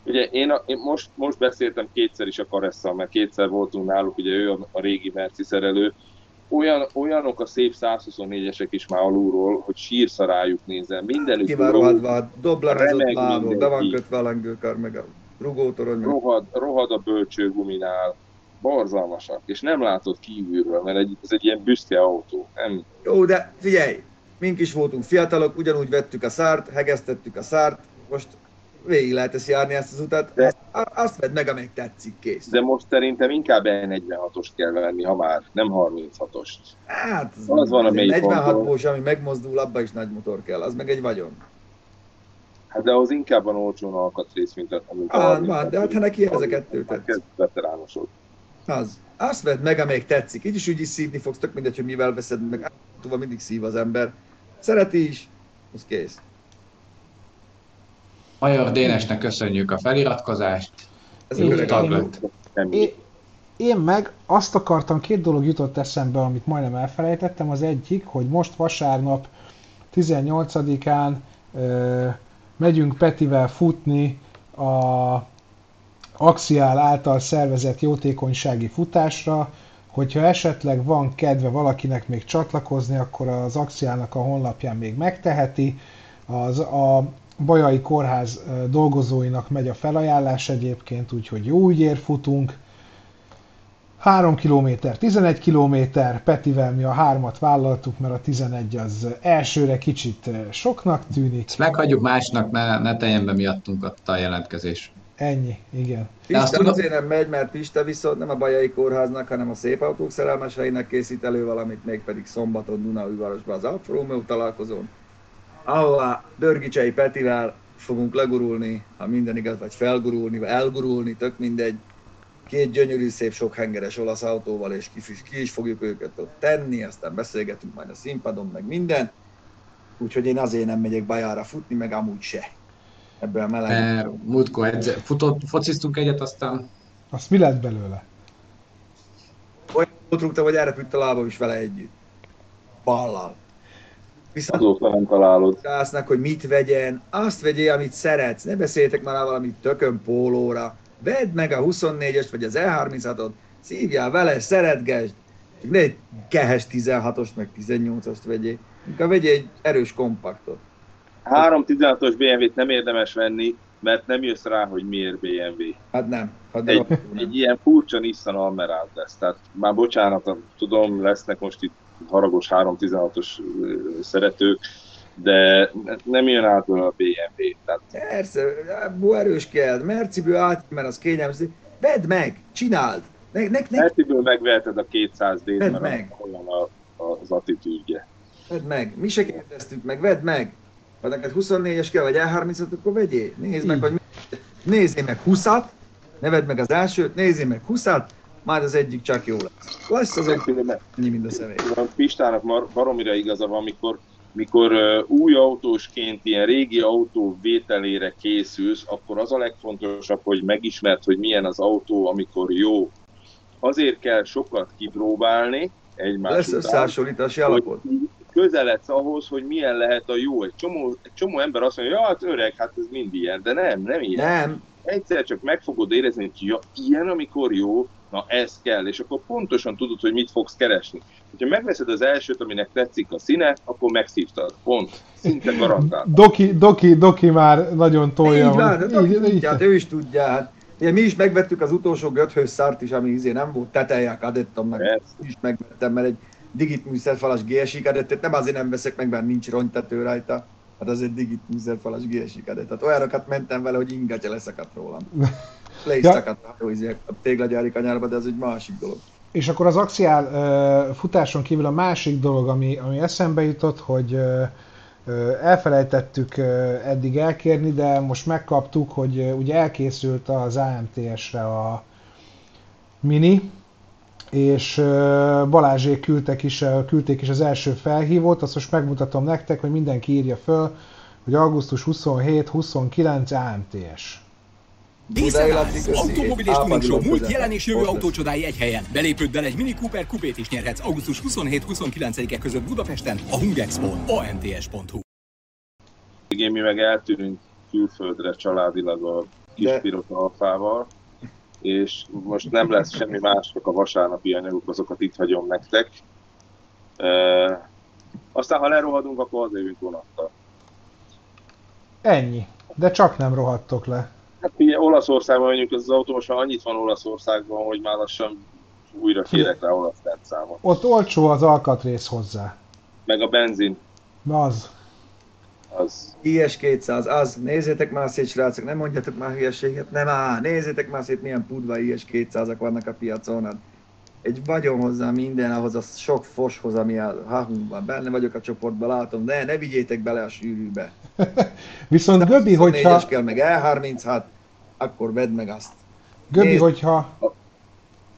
Ugye én, a, én most, most beszéltem kétszer is a Karesszal, mert kétszer voltunk náluk, ugye ő a, a régi Merci szerelő. Olyan, olyanok a szép 124-esek is már alulról, hogy sírsz a rájuk nézel. Mindenük Ki van ló, rohadva, doblamozott remeg lábon, be van kötve a lengőkar, meg a rugótorony, rohad, rohad a bölcsőguminál, borzalmasak, és nem látod kívülről, mert egy, ez egy ilyen büszke autó. Nem, Jó, de figyelj, mink is voltunk fiatalok, ugyanúgy vettük a szárt, hegesztettük a szárt, most végig lehet ezt járni ezt az utat, De- azt, vedd meg, amelyik tetszik, kész. de most szerintem inkább E46-ost kell venni, ha már, nem 36-ost. Hát, Az van a mély 46 ponton. pós, ami megmozdul, abba is nagy motor kell, az meg egy vagyon. Hát de az inkább van olcsón alkatrész, mint a, mint a Ah, 36. van, de hát ha neki ez a kettő tetszik. Az. Azt vedd meg, amelyik tetszik. Így is úgy is szívni fogsz, tök mindegy, hogy mivel veszed meg. Túl mindig szív az ember. Szereti is, az kész. Major Dénesnek köszönjük a feliratkozást. Ez Én- én- Én, én meg azt akartam, két dolog jutott eszembe, amit majdnem elfelejtettem. Az egyik, hogy most vasárnap 18-án ö, megyünk Petivel futni a Axiál által szervezett jótékonysági futásra, Hogyha esetleg van kedve valakinek még csatlakozni, akkor az Axiának a honlapján még megteheti. Az a Bajai Kórház dolgozóinak megy a felajánlás egyébként, úgyhogy jó ügyér futunk. 3 km, 11 km, Petivel mi a hármat vállaltuk, mert a 11 az elsőre kicsit soknak tűnik. Ezt meghagyjuk másnak, ne, ne teljen be miattunk a jelentkezés. Ennyi, igen. Pista tudom... azért nem megy, mert Pista viszont nem a Bajai Kórháznak, hanem a Szép Autók szerelmeseinek készít elő valamit, mégpedig szombaton Dunaújvárosban az Alfa Romeo találkozón, ahol a Dörgicsei Petivel fogunk legurulni, ha minden igaz, vagy felgurulni, vagy elgurulni, tök mindegy, két gyönyörű, szép, sok hengeres olasz autóval, és ki is, ki is fogjuk őket ott tenni, aztán beszélgetünk majd a színpadon, meg minden. Úgyhogy én azért nem megyek Bajára futni, meg amúgy se. Ebből a meleg. E, múltkor egy, futott, fociztunk egyet, aztán... Azt mi lett belőle? Olyan ott rúgtam, hogy elrepült a lábam is vele együtt. Ballal. Viszont Azóta nem találod. Rásznak, hogy mit vegyen, azt vegyél, amit szeretsz. Ne beszéltek már valamit tökön pólóra. Vedd meg a 24-est, vagy az E36-ot, szívjál vele, szeretgesd. Ne egy kehes 16-ost, meg 18-ast vegyél. Inkább vegyél egy erős kompaktot. 316-os BMW-t nem érdemes venni, mert nem jössz rá, hogy miért BMW. Hát nem. Hát egy, egy ilyen furcsa Nissan Almerát lesz. Tehát már bocsánat, tudom, lesznek most itt haragos 316-os szeretők, de nem jön át a BMW. Tehát... Persze, erős kell, Merciből át, mert az kényelmes. Vedd meg, csináld! Ne, ne, ne. Merciből megveheted a 200 d mert meg. olyan az attitűdje. Vedd meg, mi se kérdeztük meg, vedd meg! Ha neked 24-es kell, vagy E30-at, akkor vegyél. Nézd meg, hogy nézzél meg 20-at, ne vedd meg az elsőt, nézzél meg 20-at, majd az egyik csak jó lesz. Lesz az egy ennyi, mind a személy. Pistának baromira igaza van, amikor mikor uh, új autósként ilyen régi autó vételére készülsz, akkor az a legfontosabb, hogy megismert, hogy milyen az autó, amikor jó. Azért kell sokat kipróbálni egymás Lesz összehasonlítási alapot. Közeledsz ahhoz, hogy milyen lehet a jó. Egy csomó, egy csomó ember azt mondja, ja, hát öreg, hát ez mind ilyen, de nem, nem ilyen. Nem. Egyszer csak meg fogod érezni, hogy ja, ilyen, amikor jó, na ez kell, és akkor pontosan tudod, hogy mit fogsz keresni. Ha megveszed az elsőt, aminek tetszik a színe, akkor megszívtad. Pont. Szinte garantált. Doki, Doki, Doki már nagyon tolja. Így van, Doki így, tudja, hát ő is tudja. Hát. Ugye, mi is megvettük az utolsó Göthös szárt is, ami izé nem volt teteje a kadettom, meg Persze. is megvettem, mert egy digit műszerfalas GSI kadettet nem azért nem veszek meg, mert nincs rongytető rajta. Hát az egy digit műszerfalas GSI kadett. Tehát olyanokat mentem vele, hogy ingatja leszakadt rólam. Lézteket ja. a téglagyári kanyárba, de ez egy másik dolog. És akkor az axiál uh, futáson kívül a másik dolog, ami, ami eszembe jutott, hogy uh, elfelejtettük eddig elkérni, de most megkaptuk, hogy ugye elkészült az AMTS-re a Mini, és Balázsék küldtek is, küldték is az első felhívót, azt most megmutatom nektek, hogy mindenki írja föl, hogy augusztus 27-29 AMTS. Díszelház, automobil és tuning show, múlt, jelen és jövő autócsodái egy helyen. Belépőddel egy Mini Cooper kupét is nyerhetsz augusztus 27-29-e között Budapesten a Hungexpo AMTS.hu. Igen, mi meg eltűnünk külföldre családilag a kis De... piros alfával, és most nem lesz semmi más, csak a vasárnapi anyagok, azokat itt hagyom nektek. E, aztán, ha lerohadunk, akkor az jövünk vonattal. Ennyi. De csak nem rohadtok le. Hát ugye Olaszországban mondjuk az autó most már annyit van Olaszországban, hogy már lassan újra kérek rá olasz számot. Ott olcsó az alkatrész hozzá. Meg a benzin. Az. Az. IS-200, az. Nézzétek már szét, srácok, nem mondjatok már hülyeséget. Nem áll, nézzétek már szét, milyen pudva IS-200-ak vannak a piacon. Hát egy vagyon hozzá minden, ahhoz a sok foshoz, ami a hahunkban. Benne vagyok a csoportban, látom, de ne vigyétek bele a sűrűbe. Viszont Göbi, hogyha... kell, meg E36, akkor vedd meg azt. Göbi, Nézd. hogyha...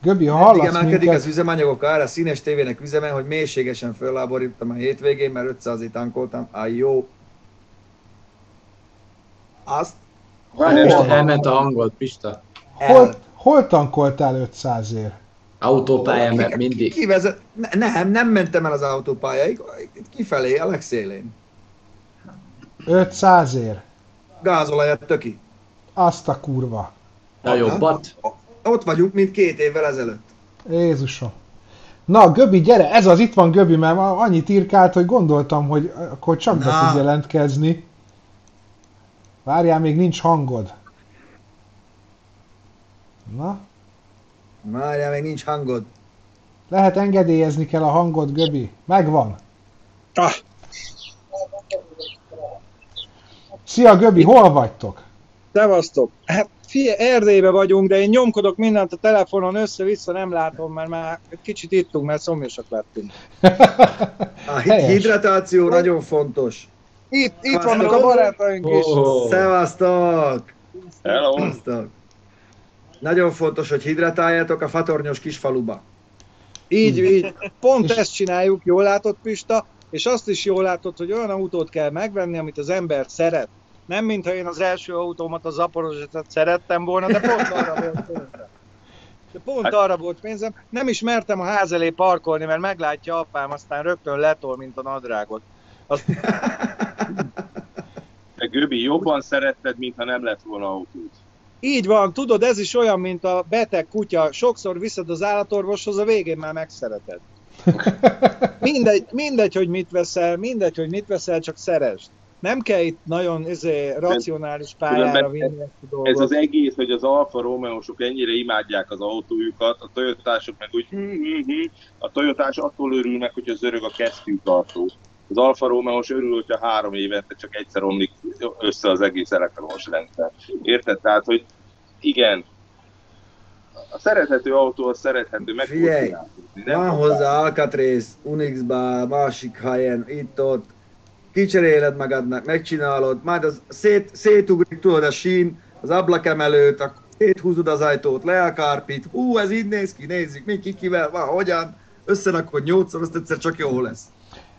Göbi, ha hallasz emelkedik minket... az üzemanyagok ára, színes tévének üzeme, hogy mélységesen fölláborítottam a hétvégén, mert 500 ét tankoltam. Á, jó. Azt? Hol, elment a hangot, Pista. Hol, hol tankoltál 500 ért? Autópályán, mert mindig... Ki, vezet? Ne, nem, nem mentem el az autópályáig, kifelé, a legszélén. 500 ér. Gázolajat töki. Azt a kurva. A jobbat? Ott vagyunk, mint két évvel ezelőtt. Jézusom. Na, Göbi, gyere! Ez az, itt van Göbi, mert annyit írkált, hogy gondoltam, hogy akkor csak be Na. tud jelentkezni. Várjál, még nincs hangod. Na, Várjál, még nincs hangod. lehet engedélyezni kell a hangod, Göbi. Megvan. Ah, Szia, Göbi, hol vagytok? szevasztok. Hát figyelj, Erdélybe vagyunk, de én nyomkodok mindent a telefonon, össze-vissza nem látom, mert már egy kicsit ittunk, mert szomjasak lettünk. A hidratáció nagyon fontos. Itt, itt vannak a barátaink is. Oh. Szevasztok! Hello! Szevasztok! Nagyon fontos, hogy hidratáljátok a fatornyos kisfaluba. Így, így. Pont ezt csináljuk, jól látod Pista, és azt is jól látod, hogy olyan autót kell megvenni, amit az ember szeret. Nem, mintha én az első autómat, a Zaporozsetet szerettem volna, de pont arra volt pénzem. De pont Hát- arra volt pénzem. Nem is mertem a ház elé parkolni, mert meglátja apám, aztán rögtön letol, mint a nadrágot. Azt, Te Göbi, jobban szeretted, mintha nem lett volna autód. így van, tudod, ez is olyan, mint a beteg kutya. Sokszor viszed az állatorvoshoz, a végén már megszereted. Mindegy, mindegy, hogy mit veszel, mindegy, hogy mit veszel, csak szeresd. Nem kell itt nagyon izé, racionális pályára vinni ezt a dolgot. Ez az egész, hogy az Alfa Romeo-sok ennyire imádják az autójukat, a Toyotások meg úgy, hm, hm, hm. a Toyotás attól örülnek, hogy az öreg a kesztyűtartó. Az Alfa Romeo-s örül, hogyha három évente csak egyszer omlik össze az egész elektromos rendszer. Érted? Tehát, hogy igen, a szerethető autó az szerethető, meg Figyelj, Van hozzá Alcatraz, Unixba, másik helyen, itt-ott. Kicseréled magadnak, megcsinálod, majd az szét, szétugrik tudod a sín, az ablakemelőt, akkor széthúzod az ajtót, le a kárpit, hú, ez így néz ki, nézzük, mi kikivel, van, hogyan, összerakod nyolcszor, azt egyszer csak jó lesz.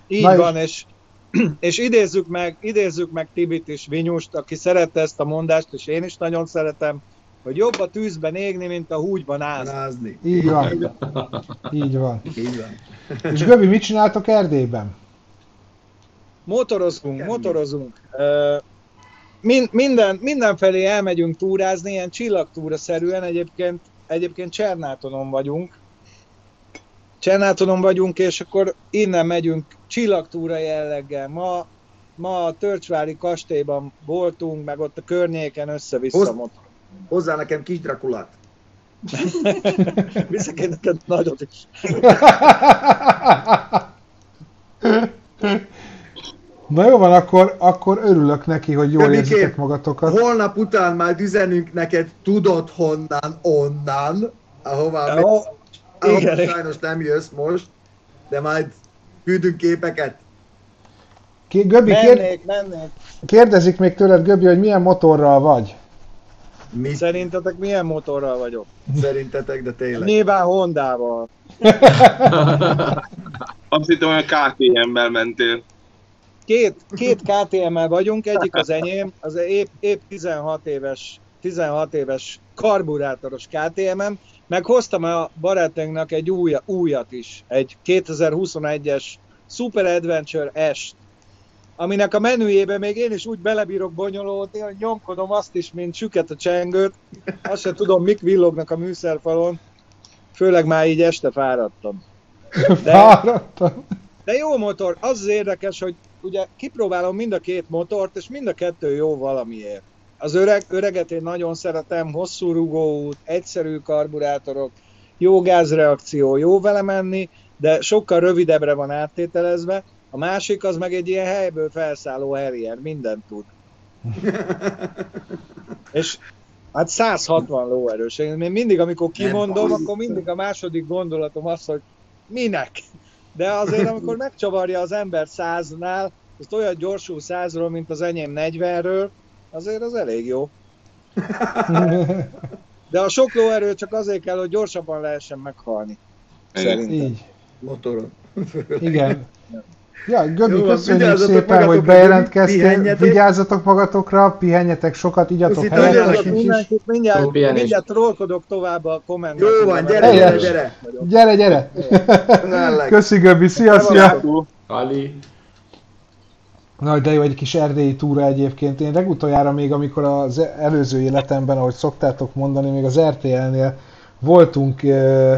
Így Na és- van, és, és idézzük meg, idézzük meg Tibit is, Vinyust, aki szerette ezt a mondást, és én is nagyon szeretem, hogy jobb a tűzben égni, mint a húgyban. Názni. Így van. Így van. Így van. És Göbi, mit csináltok Erdélyben? Motorozunk, motorozunk. Min, minden, mindenfelé elmegyünk túrázni, ilyen csillagtúra szerűen, egyébként, egyébként Csernátonon vagyunk. Csernátonon vagyunk, és akkor innen megyünk csillagtúra jelleggel. Ma, ma a Törcsvári kastélyban voltunk, meg ott a környéken össze-vissza Hoz-. Hozzá nekem kis Drakulát. Viszek én neked nagyot is. Na jó van, akkor, akkor örülök neki, hogy jól Göbikém, érzitek magatokat. Holnap után majd üzenünk neked, tudod honnan, onnan, ahová Jó, Ahol igen, igen. sajnos nem jössz most, de majd küldünk képeket. Ki- Göbi, kér, mennék, mennék. kérdezik még tőled, Göbi, hogy milyen motorral vagy. Mi Szerintetek milyen motorral vagyok? szerintetek, de tényleg. Nyilván Hondával. Azt hittem, olyan KTM-mel mentél. Két, két KTM-mel vagyunk, egyik az enyém, az épp, épp 16 éves, 16 éves karburátoros KTM-em, meg hoztam a barátunknak egy új, újat is, egy 2021-es Super Adventure S, aminek a menüjébe még én is úgy belebírok bonyolódni, hogy nyomkodom azt is, mint süket a csengőt, azt sem tudom, mik villognak a műszerfalon, főleg már így este fáradtam. De- Fáradtam. De jó motor, az az érdekes, hogy ugye kipróbálom mind a két motort, és mind a kettő jó valamiért. Az öreg, öreget én nagyon szeretem, hosszú rugóút, egyszerű karburátorok, jó gázreakció, jó vele menni, de sokkal rövidebbre van áttételezve. A másik az meg egy ilyen helyből felszálló Harrier, mindent tud. És hát 160 lóerős. Én mindig, amikor kimondom, az. akkor mindig a második gondolatom az, hogy minek? De azért, amikor megcsavarja az ember száznál, ezt olyan gyorsul százról, mint az enyém 40-ről, azért az elég jó. De a sok lóerő csak azért kell, hogy gyorsabban lehessen meghalni. Szerintem. Így. Motoron. Igen. Ja, Göbi, Jó köszönjük szépen, hogy magatokra, bejelentkeztél. pihenjetek. Vigyázzatok magatokra, pihenjetek sokat, igyatok helyet mindjárt, mindjárt trollkodok tovább a kommentben. Jó van, gyere, gyere, gyere. Gyere, gyere! Köszi Göbi, szia, szia! Ali. Na, de jó, egy kis erdélyi túra egyébként. Én legutoljára még, amikor az előző életemben, ahogy szoktátok mondani, még az RTL-nél voltunk ö,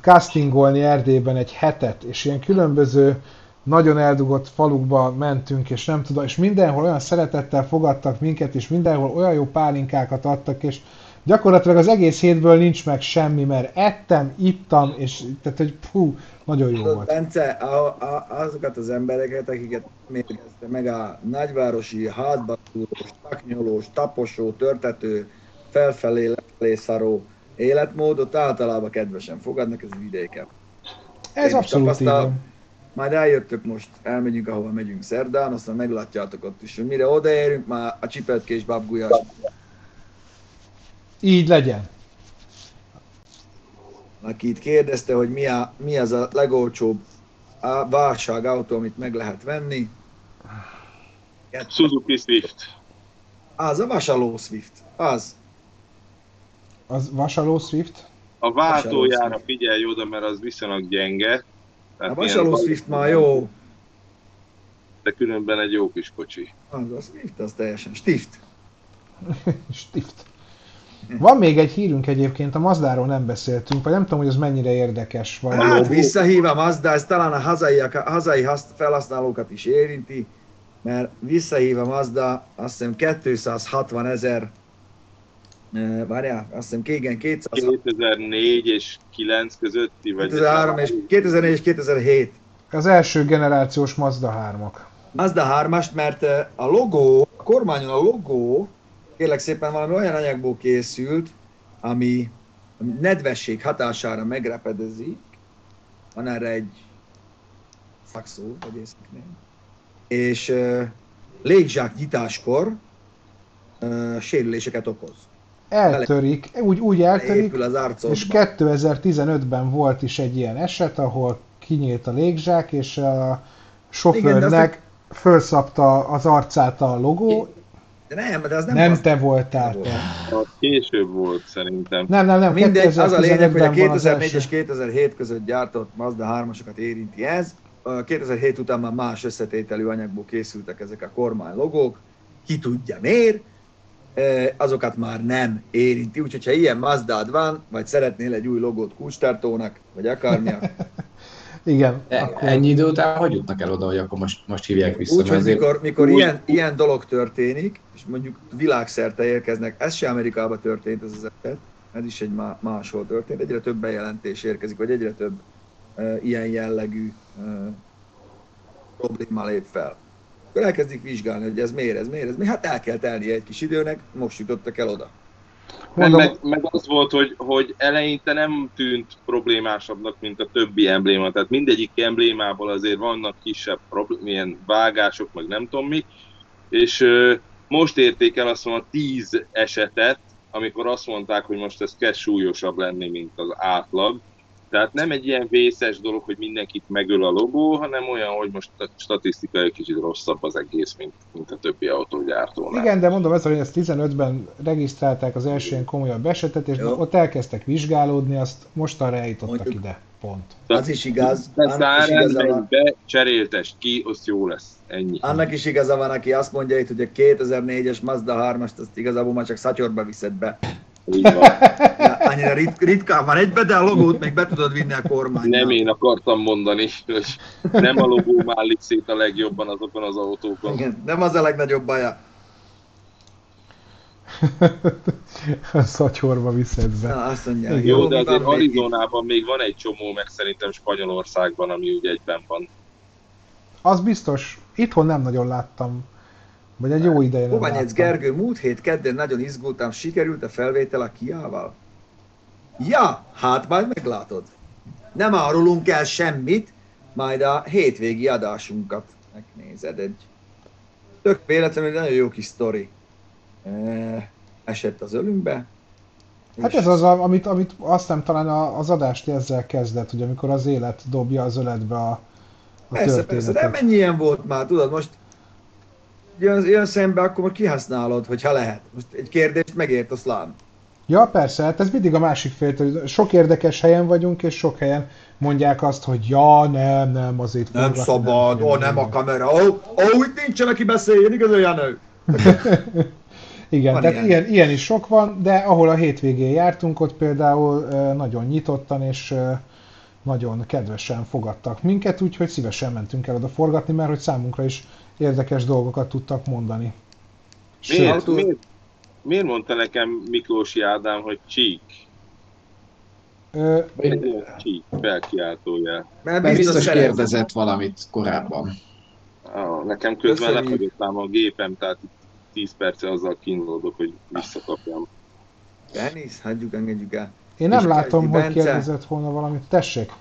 castingolni Erdélyben egy hetet, és ilyen különböző nagyon eldugott falukba mentünk, és nem tudom, és mindenhol olyan szeretettel fogadtak minket, és mindenhol olyan jó pálinkákat adtak, és gyakorlatilag az egész hétből nincs meg semmi, mert ettem, ittam, és tehát, hogy fú, nagyon jó volt. Bence, a, a, azokat az embereket, akiket mérgezte meg a nagyvárosi hátbatúrós, taknyolós, taposó, törtető, felfelé, lefelé szaró életmódot általában kedvesen fogadnak, ez vidéken. Ez Én abszolút így. Majd eljöttök most, elmegyünk, ahova megyünk szerdán, aztán meglátjátok ott is, hogy mire odaérünk, már a csipeltkés babgulyás Így legyen. aki itt kérdezte, hogy mi, a, mi az a legolcsóbb váltságautó, amit meg lehet venni. Suzuki Swift. Az a vasaló Swift. Az. Az vasaló Swift. A váltójára figyelj oda, mert az viszonylag gyenge. A Tehát vasaló ilyen- Swift már jó. De különben egy jó kis kocsi. Az a Swift, az teljesen stift. Stift. Van még egy hírünk egyébként, a Mazdáról nem beszéltünk, vagy nem tudom, hogy ez mennyire érdekes. Vagy... Hát visszahív a Mazda, ez talán a hazai, a hazai hasz- felhasználókat is érinti, mert visszahív a Mazda, azt hiszem 260 ezer, várjál, azt hiszem igen, 200, 2004 és 9 közötti, vagy 2003 és 2004 és 2007. Az első generációs Mazda 3-ak. Mazda 3-ast, mert a logó, a kormányon a logó, kérlek szépen valami olyan anyagból készült, ami, ami nedvesség hatására megrepedezik. Van erre egy szakszó, vagy északném. És uh, légzsák nyitáskor uh, sérüléseket okoz. Eltörik, úgy, úgy eltörik, az arcodba. és 2015-ben volt is egy ilyen eset, ahol kinyílt a légzsák, és a sofőrnek felszapta az arcát a logó. De nem, de az nem, Nem, az- te voltál. volt. Te. Az később volt szerintem. Nem, nem, nem. Mindegy, az a lényeg, hogy a 2015-ben van az 2004 és első. 2007 között gyártott Mazda 3-asokat érinti ez. A 2007 után már más összetételű anyagból készültek ezek a kormány logók. Ki tudja miért, azokat már nem érinti. Úgyhogy ha ilyen Mazdád van, vagy szeretnél egy új logót kulcstartónak, vagy akármilyen, Igen, E- akkor Ennyi idő után hogy jutnak el oda, hogy akkor most, most hívják vissza? Úgy, hogy mikor, mikor úgy- ilyen, ilyen dolog történik, és mondjuk világszerte érkeznek, ez se Amerikában történt ez az eset, ez is egy má- máshol történt, egyre több bejelentés érkezik, vagy egyre több uh, ilyen jellegű uh, probléma lép fel. Akkor elkezdik vizsgálni, hogy ez miért, ez miért, ez miért. Hát el kell telni egy kis időnek, most jutottak el oda. Mondom, meg, meg az volt, hogy, hogy eleinte nem tűnt problémásabbnak, mint a többi embléma. Tehát mindegyik emblémából azért vannak kisebb problém, ilyen vágások, meg nem tudom mi. És ö, most érték el azt mondom, 10 esetet, amikor azt mondták, hogy most ez kezd súlyosabb lenni, mint az átlag. Tehát nem egy ilyen vészes dolog, hogy mindenkit megöl a logó, hanem olyan, hogy most a statisztikai kicsit rosszabb az egész, mint, mint a többi autógyártónál. Igen, de mondom ezt, hogy ezt 15-ben regisztrálták az első ilyen komolyabb esetet, és Jó. ott elkezdtek vizsgálódni, azt mostanra eljutottak Mondjuk- ide. Pont. Az is igaz, annak is szárán, igaza menj van, be, cseréltest ki, azt jó lesz. Ennyi. annak is igaza van, aki azt mondja itt, hogy a 2004-es Mazda 3-ast, azt igazából már csak szatyorba viszed be. Így van. Ja, Annyira rit, ritkán van egybe, de a logót még be tudod vinni a kormányra. Nem én akartam mondani, hogy nem a logó mállik szét a legjobban azokon az autókon. Igen, nem az a legnagyobb baja. Szatyorba viszed be. Na, azt mondja, Igen. Jó, de azért? Arizonában még van egy csomó, meg szerintem Spanyolországban, ami úgy egyben van. Az biztos, itthon nem nagyon láttam. Vagy egy jó ideje nem. Gergő, múlt hét kedden nagyon izgultam, sikerült a felvétel a Kiával? Ja, hát majd meglátod. Nem árulunk el semmit, majd a hétvégi adásunkat megnézed. Egy tök véletlenül egy nagyon jó kis sztori. Eh, Esett az ölünkbe. Hát ez az, amit, amit aztán talán a- az adást ezzel kezdett, hogy amikor az élet dobja az öletbe a, a Persze, persze, de történetet. mennyi ilyen volt már, tudod, most jön, jön szembe, akkor most kihasználod, hogyha lehet. Most egy kérdést megért a szlám. Ja, persze, hát ez mindig a másik fél, hogy sok érdekes helyen vagyunk, és sok helyen mondják azt, hogy ja, nem, nem, azért Nem forgatni szabad, kéne. ó, nem a kamera, ó, ó, itt nincsen, aki beszéljen, igaz, Janő? Igen, Van tehát ilyen. ilyen. Ilyen, is sok van, de ahol a hétvégén jártunk, ott például nagyon nyitottan és nagyon kedvesen fogadtak minket, úgyhogy szívesen mentünk el oda forgatni, mert hogy számunkra is érdekes dolgokat tudtak mondani. Miért, miért, miért mondta nekem Miklósi Ádám, hogy csík? Ö, Csík, felkiáltójel. Mert biztos kérdezett valamit korábban. Ah, nekem közben lefagyott a gépem, tehát 10 perce azzal kínlódok, hogy visszakapjam. Dennis, hagyjuk, engedjük el. én nem És látom, Bence- hogy kérdezett volna valamit. Tessék!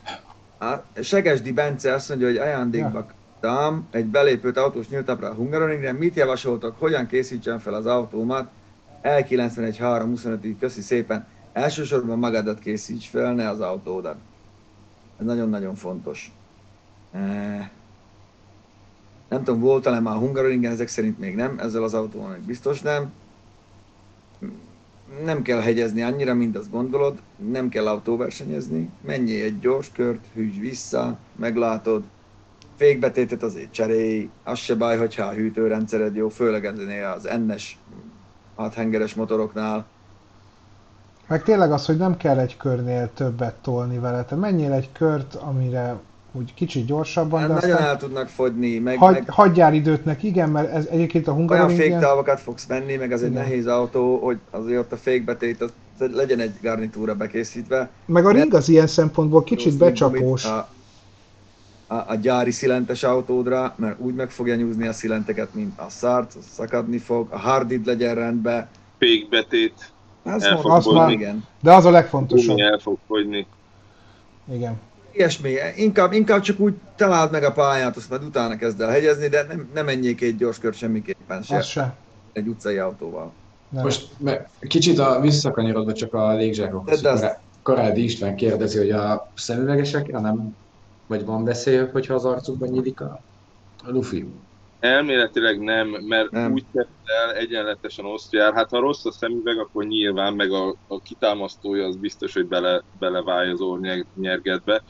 A Segesdi Bence azt mondja, hogy ajándékba kaptam egy belépőt autós nyíltapra a Hungaroringre. Mit javasoltok, hogyan készítsem fel az autómat? L91 325 köszi szépen. Elsősorban magadat készíts fel, ne az autódat. Ez nagyon-nagyon fontos. Eh, Nem tudom, volt-e már Hungaroringen, ezek szerint még nem, ezzel az autóval még biztos nem. Nem kell hegyezni annyira, mint azt gondolod, nem kell autóversenyezni, menjél egy gyors kört, hűts vissza, meglátod, fékbetétet azért cserélj, az se baj, hogyha a hűtőrendszered jó, főleg ennél az NS hathengeres motoroknál. Meg tényleg az, hogy nem kell egy körnél többet tolni vele. Te menjél egy kört, amire úgy kicsit gyorsabban, de Hát nagyon aztán el tudnak fogyni, meg, hagy, meg hagyjál időt neki, igen, mert ez egyébként a olyan Hungaroringen... féktálvakat fogsz venni, meg az egy Igen. nehéz autó, hogy azért ott a fékbetét, az legyen egy garnitúra bekészítve. Meg a ring az ilyen szempontból kicsit becsapós. A, a, a gyári szilentes autódra, mert úgy meg fogja nyúzni a szilenteket, mint a szart, az szakadni fog, a hardid legyen rendben. Pékbetét, Az El fog már- igen. De az a legfontosabb. el fog fogyni. Igen. Ilyesmi, inkább, inkább csak úgy találd meg a pályát, azt majd utána kezd el hegyezni, de nem, nem menjék két gyors kört semmiképpen se Az se. egy utcai autóval. Nem. Most kicsit a, visszakanyarodva csak a légzsákokhoz. Tedd azt. Korá- Karádi István kérdezi, hogy a szemüvegesek, nem, vagy van veszély, hogyha az arcukban nyílik a, a lufi? Elméletileg nem, mert Nem. úgy kezd el, egyenletesen osztja el. Hát ha rossz a szemüveg, akkor nyilván, meg a, a kitámasztója az biztos, hogy bele, beleválj az ornyergetbe.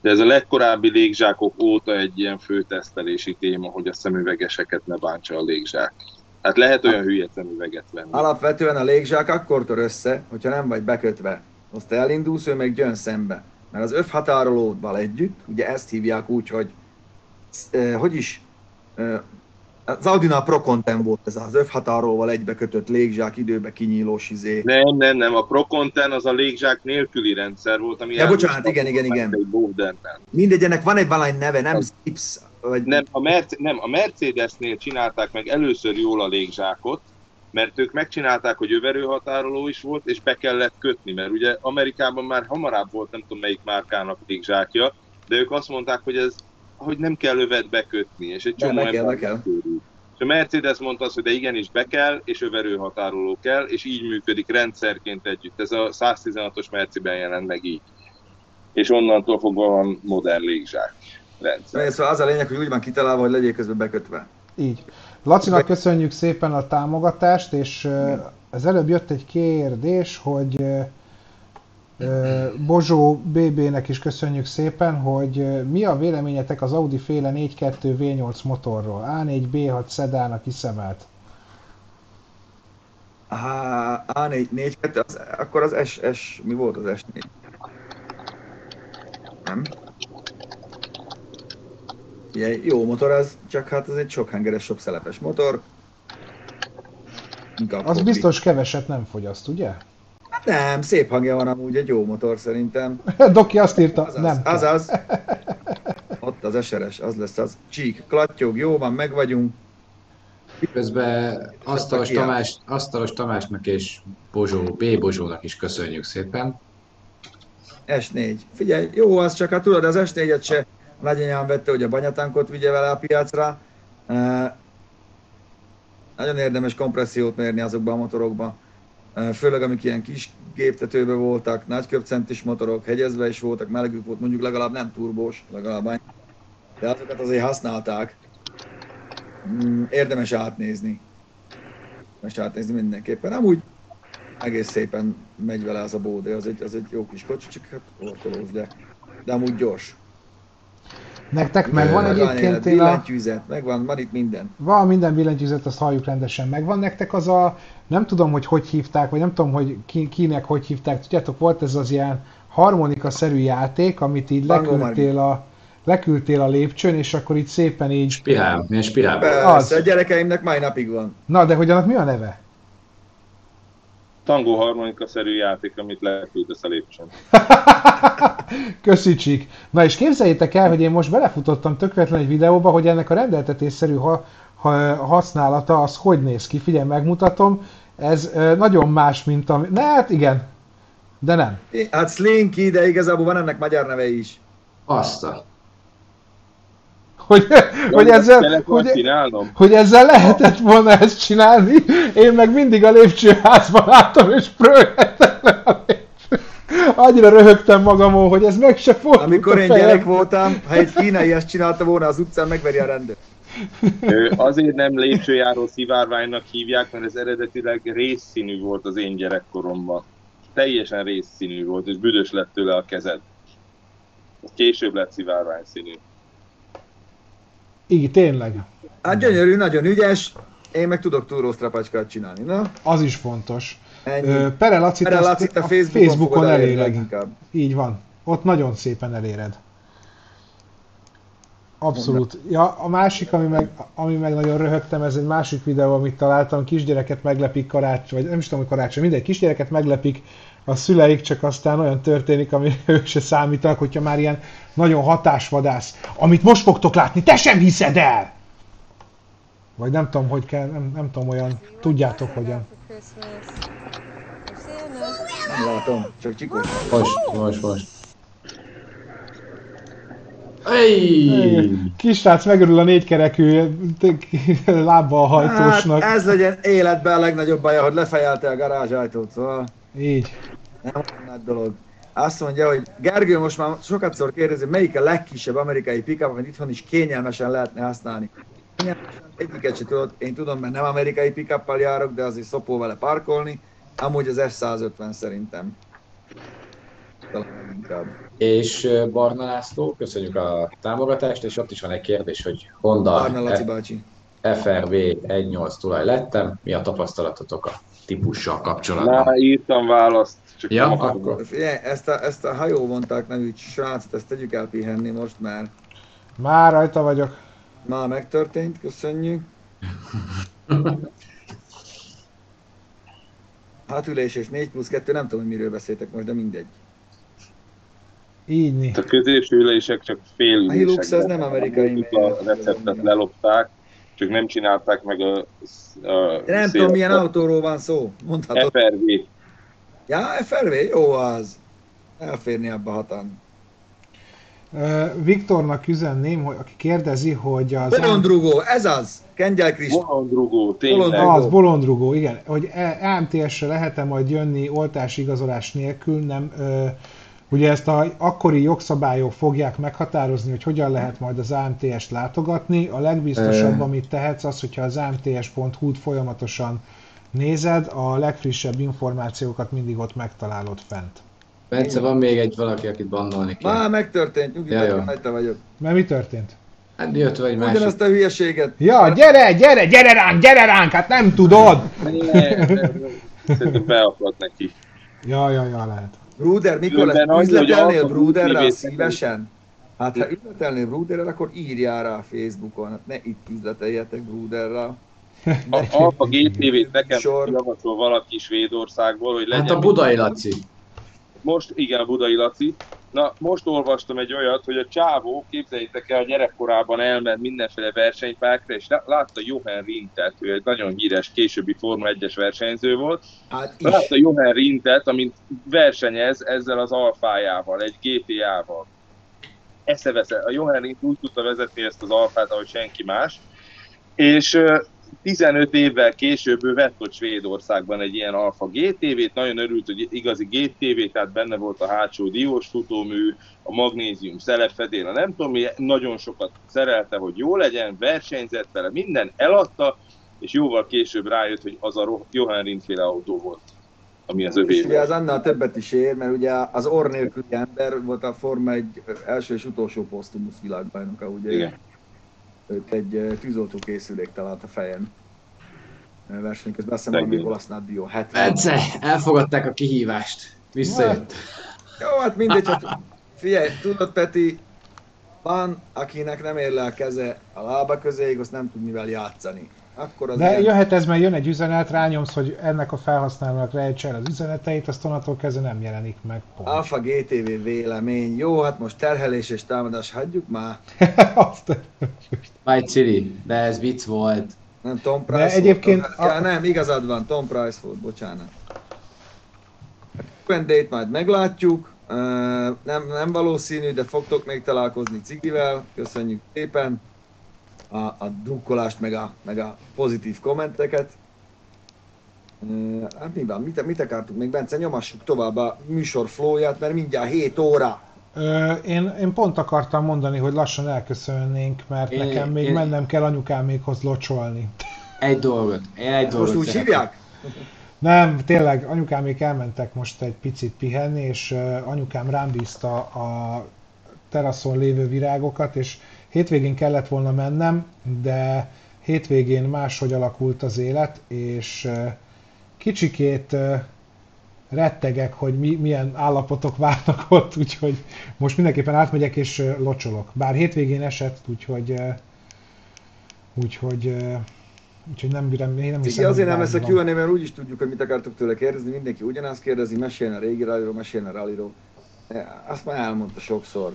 De ez a legkorábbi légzsákok óta egy ilyen főtesztelési téma, hogy a szemüvegeseket ne bántsa a légzsák. Hát lehet olyan hülye szemüveget venni. Alapvetően a légzsák akkor tör össze, hogyha nem vagy bekötve. Azt elindulsz, ő meg jön szembe. Mert az övhatárolódval együtt, ugye ezt hívják úgy, hogy eh, hogy is, eh, az Audinál Pro Content volt ez az övhatárolóval egybe kötött légzsák, időbe kinyílós izé. Nem, nem, nem, a Proconten az a légzsák nélküli rendszer volt, ami Ja, bocsánat, igen, igen, igen. Mindegy, ennek van egy valány neve, nem Zips, vagy Nem a, Merce- nem, a Mercedesnél csinálták meg először jól a légzsákot, mert ők megcsinálták, hogy överőhatároló is volt, és be kellett kötni, mert ugye Amerikában már hamarabb volt, nem tudom melyik márkának légzsákja, de ők azt mondták, hogy ez hogy nem kell övet bekötni, és egy csomó kell, ember be kell. És a Mercedes mondta azt, hogy de igenis be kell, és överőhatároló kell, és így működik rendszerként együtt. Ez a 116-os Merciben jelent meg így. És onnantól fogva van modern légzsák rendszer. Szóval az a lényeg, hogy úgy van kitalálva, hogy legyél közben bekötve. Így. Lacinak köszönjük szépen a támogatást, és az előbb jött egy kérdés, hogy Bozsó BB-nek is köszönjük szépen, hogy mi a véleményetek az Audi féle 4.2 V8 motorról? A4 B6 szedának kiszemelt. Á, A4, 4, 2, az, akkor az S, S, mi volt az S4? Nem? Ugye, jó motor az, csak hát ez egy sok hengeres, sok szelepes motor. Inkább Az hobbi. biztos keveset nem fogyaszt, ugye? Nem, szép hangja van amúgy, egy jó motor szerintem. Doki azt írta, Azaz, nem kell. azaz. Ott az SRS, az lesz az. Csík, klattyog, jó van, meg vagyunk. Közben Asztalos? Tamás, Asztalos Tamásnak és Bozsó, B. Bozsónak is köszönjük szépen. S4. Figyelj, jó az, csak hát tudod, az S4-et se nagyanyám vette, hogy a banyatankot vigye vele a piacra. Nagyon érdemes kompressziót mérni azokban a motorokban. Főleg amik ilyen kis géptetőben voltak, nagy köpcentis motorok, hegyezve is voltak, melegük volt, mondjuk legalább nem turbós, legalább annyi. De azokat azért használták. Mm, érdemes átnézni. Érdemes átnézni mindenképpen. Amúgy egész szépen megy vele az a bóde, az egy, az egy jó kis kocsi, csak hát orkolós, de, de amúgy gyors. Nektek megvan Van egyébként én a... billentyűzet, megvan, van itt minden. Van minden billentyűzet, azt halljuk rendesen. Megvan nektek az a... Nem tudom, hogy hogy hívták, vagy nem tudom, hogy ki, kinek hogy hívták. Tudjátok, volt ez az ilyen harmonika-szerű játék, amit így leküldtél a, leküldtél a lépcsőn, és akkor így szépen így... Spirál, milyen spirál. Persze, a gyerekeimnek mai napig van. Na, de hogy annak mi a neve? Tangó harmonika-szerű játék, amit leküldesz a lépcsőn. Köszi Csík. Na és képzeljétek el, hogy én most belefutottam tökéletlen egy videóba, hogy ennek a rendeltetésszerű ha, ha, használata az hogy néz ki. Figyelj, megmutatom. Ez ö, nagyon más, mint a... Ne, hát igen. De nem. Hát Slinky, de igazából van ennek magyar neve is. Azt a... Hogy, hogy, ezzel, hogy, hogy ezzel lehetett volna ezt csinálni, én meg mindig a lépcsőházban álltam, és prőhettem le a lépcsőn. Annyira röhögtem magamon, hogy ez meg se fordult Amikor én gyerek voltam, ha egy kínai ezt csinálta volna az utcán, megveri a rendőr. Ö, Azért nem lépcsőjáró szivárványnak hívják, mert ez eredetileg részszínű volt az én gyerekkoromban. Teljesen részszínű volt, és büdös lett tőle a kezed. Később lett szivárvány színű. Igen, tényleg. Hát gyönyörű, nagyon ügyes, én meg tudok túrósztrapacskát csinálni, na? Az is fontos. Ennyi. Pere Lacit, azt Lacit a a Facebookon, Facebookon eléred. Így van. Ott nagyon szépen eléred. Abszolút. Ja, a másik, ami meg, ami meg nagyon röhögtem, ez egy másik videó, amit találtam, kisgyereket meglepik karácsony, vagy nem is tudom, hogy karácsony, mindegy, kisgyereket meglepik a szüleik, csak aztán olyan történik, ami ők se számítanak, hogyha már ilyen nagyon hatásvadász, amit most fogtok látni, te sem hiszed el! Vagy nem tudom, hogy kell, nem, nem tudom olyan, tudjátok hogyan. Nem látom, csak csikós. Most, most, most. Ej! Kisrác megörül a négykerekű lábbal hajtósnak. Hát ez legyen életben a legnagyobb baja, hogy lefejelte a garázsajtót, szóval Így. Nem olyan nagy dolog. Azt mondja, hogy Gergő most már sokatszor kérdezi, melyik a legkisebb amerikai pickup, amit itthon is kényelmesen lehetne használni. Kényelmesen Egyiket se tudod, én tudom, mert nem amerikai pickuppal járok, de azért szopó vele parkolni. Amúgy az F-150 szerintem. Talán inkább. És Barna László, köszönjük a támogatást, és ott is van egy kérdés, hogy Honda Arna Laci bácsi. FRV 1.8 tulaj lettem, mi a tapasztalatotok a típussal kapcsolatban? Már írtam választ, csak Ja, nem akkor Figyelj, ezt a, ezt a hajóvonták nevű srácot, ezt tegyük el pihenni most már. Már rajta vagyok. Már megtörtént, köszönjük. Hátülés és 4 plusz 2, nem tudom, hogy miről beszéltek most, de mindegy. Így. A középső ülések csak fél A Hilux ülések. az nem amerikai. A receptet lelopták, csak nem csinálták meg a, a De nem tudom, milyen autóról van szó. Mondhatod. FRV. Ja, FRV, jó az. Elférni abba hatan. Viktornak üzenném, hogy aki kérdezi, hogy az... Bolondrugó, ez az! Kengyel Kristóf. Bolondrugó, tényleg. Bolondrugó. Az, bolondrugó, igen. Hogy EMTS-re lehet-e majd jönni oltási igazolás nélkül, nem... Ö, ugye ezt a akkori jogszabályok fogják meghatározni, hogy hogyan lehet majd az AMTS-t látogatni. A legbiztosabb, amit tehetsz, az, hogyha az AMTS.hu-t folyamatosan nézed, a legfrissebb információkat mindig ott megtalálod fent. Bence, van még egy valaki, akit bannolni kell. Már megtörtént, nyugi, Ja, rajta vagyok. Mert mi történt? Hát jött vagy másik. Ugyanazt a hülyeséget. Ja, gyere, gyere, gyere ránk, gyere ránk, hát nem tudod! Ne, Szerintem beakadt neki. Ja, ja, ja, lehet. Bruder, mikor lesz? Üzletelnél Bruderrel szívesen? Hát ha üzletelnél Bruderrel, akkor írjál rá a Facebookon. Hát ne itt üzleteljetek Bruderrel. A Alfa GTV-t nekem Sor. javasol valaki Svédországból, hogy legyen Hát a Budai Laci. most, igen, a Budai Laci. Na, most olvastam egy olyat, hogy a csávó, képzeljétek el, gyerekkorában elment mindenféle versenypákra, és lá- látta Johan Rintet, ő egy nagyon híres későbbi Forma 1-es versenyző volt. Hát is. Látta Johan Rintet, amint versenyez ezzel az alfájával, egy GTA-val. Eszevesze. A Johan Rint úgy tudta vezetni ezt az alfát, ahogy senki más. És 15 évvel később ő vett ott Svédországban egy ilyen Alfa GTV-t, nagyon örült, hogy igazi GTV, tehát benne volt a hátsó diós futómű, a magnézium szelepfedél, a nem tudom mi, nagyon sokat szerelte, hogy jó legyen, versenyzett vele, minden eladta, és jóval később rájött, hogy az a Johan Rindt féle autó volt. ami az És övé ugye volt. az annál többet is ér, mert ugye az orr nélküli ember volt a Forma egy első és utolsó posztumusz világbajnoka, ugye Igen. Őt egy tűzoltó készülék talált a fejen. Verseny közben azt hiszem valami Szegény. olasz Naddio 70. Bence, elfogadták a kihívást. Visszajött. Jó, hát mindegy, csak figyelj, tudod Peti, van, akinek nem ér le a keze a lába közéig, azt nem tud mivel játszani. Akkor az De ilyen- jöhet ez, mert jön egy üzenet, rányomsz, hogy ennek a felhasználónak rejtse el az üzeneteit, azt onnantól kezdve nem jelenik meg. Pont. Alfa GTV vélemény. Jó, hát most terhelés és támadás, hagyjuk már. Azt- White City, de ez vicc volt. Nem, Tom Price volt, egyébként Tom- a- nem, igazad van, Tom Price volt, bocsánat. A Q&A-t majd meglátjuk. Nem, nem valószínű, de fogtok még találkozni Cigivel. Köszönjük szépen a, a drukkolást, meg a, meg a pozitív kommenteket. Hát mi van, mit, mit akartuk még, Bence? Nyomassuk tovább a műsor flowját, mert mindjárt 7 óra. Ö, én, én pont akartam mondani, hogy lassan elköszönnénk, mert Én- nekem még én- mennem kell anyukámékhoz locsolni. Egy dolgot, én egy dolgot Most úgy hívják? Nem, tényleg, anyukámék elmentek most egy picit pihenni, és anyukám rám bízta a teraszon lévő virágokat, és hétvégén kellett volna mennem, de hétvégén máshogy alakult az élet, és kicsikét rettegek, hogy mi, milyen állapotok várnak ott, úgyhogy most mindenképpen átmegyek és locsolok. Bár hétvégén esett, úgyhogy úgyhogy úgyhogy nem, bírem, én nem Igen, hiszem, azért nem lesz a. Q&A, mert úgy is tudjuk, hogy mit akartok tőle kérdezni, mindenki ugyanazt kérdezi, meséljen a régi rallyról, meséljen a rallyról. Eh, Azt már elmondta sokszor.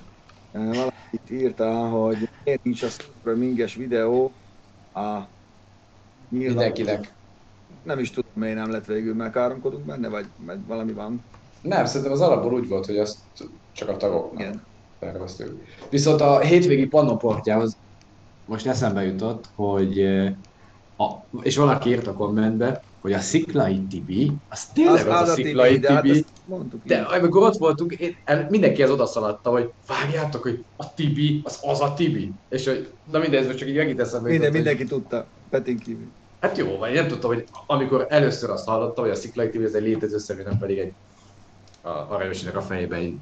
Valakit írta, hogy miért nincs a Super Minges videó a nyilván- Mindenkinek. Nem is tudom, miért nem lett végül, mert káromkodunk benne, vagy, vagy valami van. Nem, szerintem az alapból úgy volt, hogy azt csak a tagoknak Igen. terveztük. Viszont a hétvégi pannoportjához most eszembe jutott, hogy eh, a, és valaki írt a kommentbe, hogy a Sziklai Tibi, az tényleg az, az a Sziklai de hát Tibi, ezt mondtuk de amikor ott voltunk, én, el, mindenkihez odaszaladta, hogy vágjátok, hogy a Tibi, az az a Tibi. És hogy, na mindegy, ez most csak így megint eszembe Minden, jutott, hogy- mindenki tudta, Petin kívül. Hát jó, vagy nem tudtam, hogy amikor először azt hallottam, hogy a Sziklai TV ez egy létező személy, nem pedig egy a Aranyosinak a fejében egy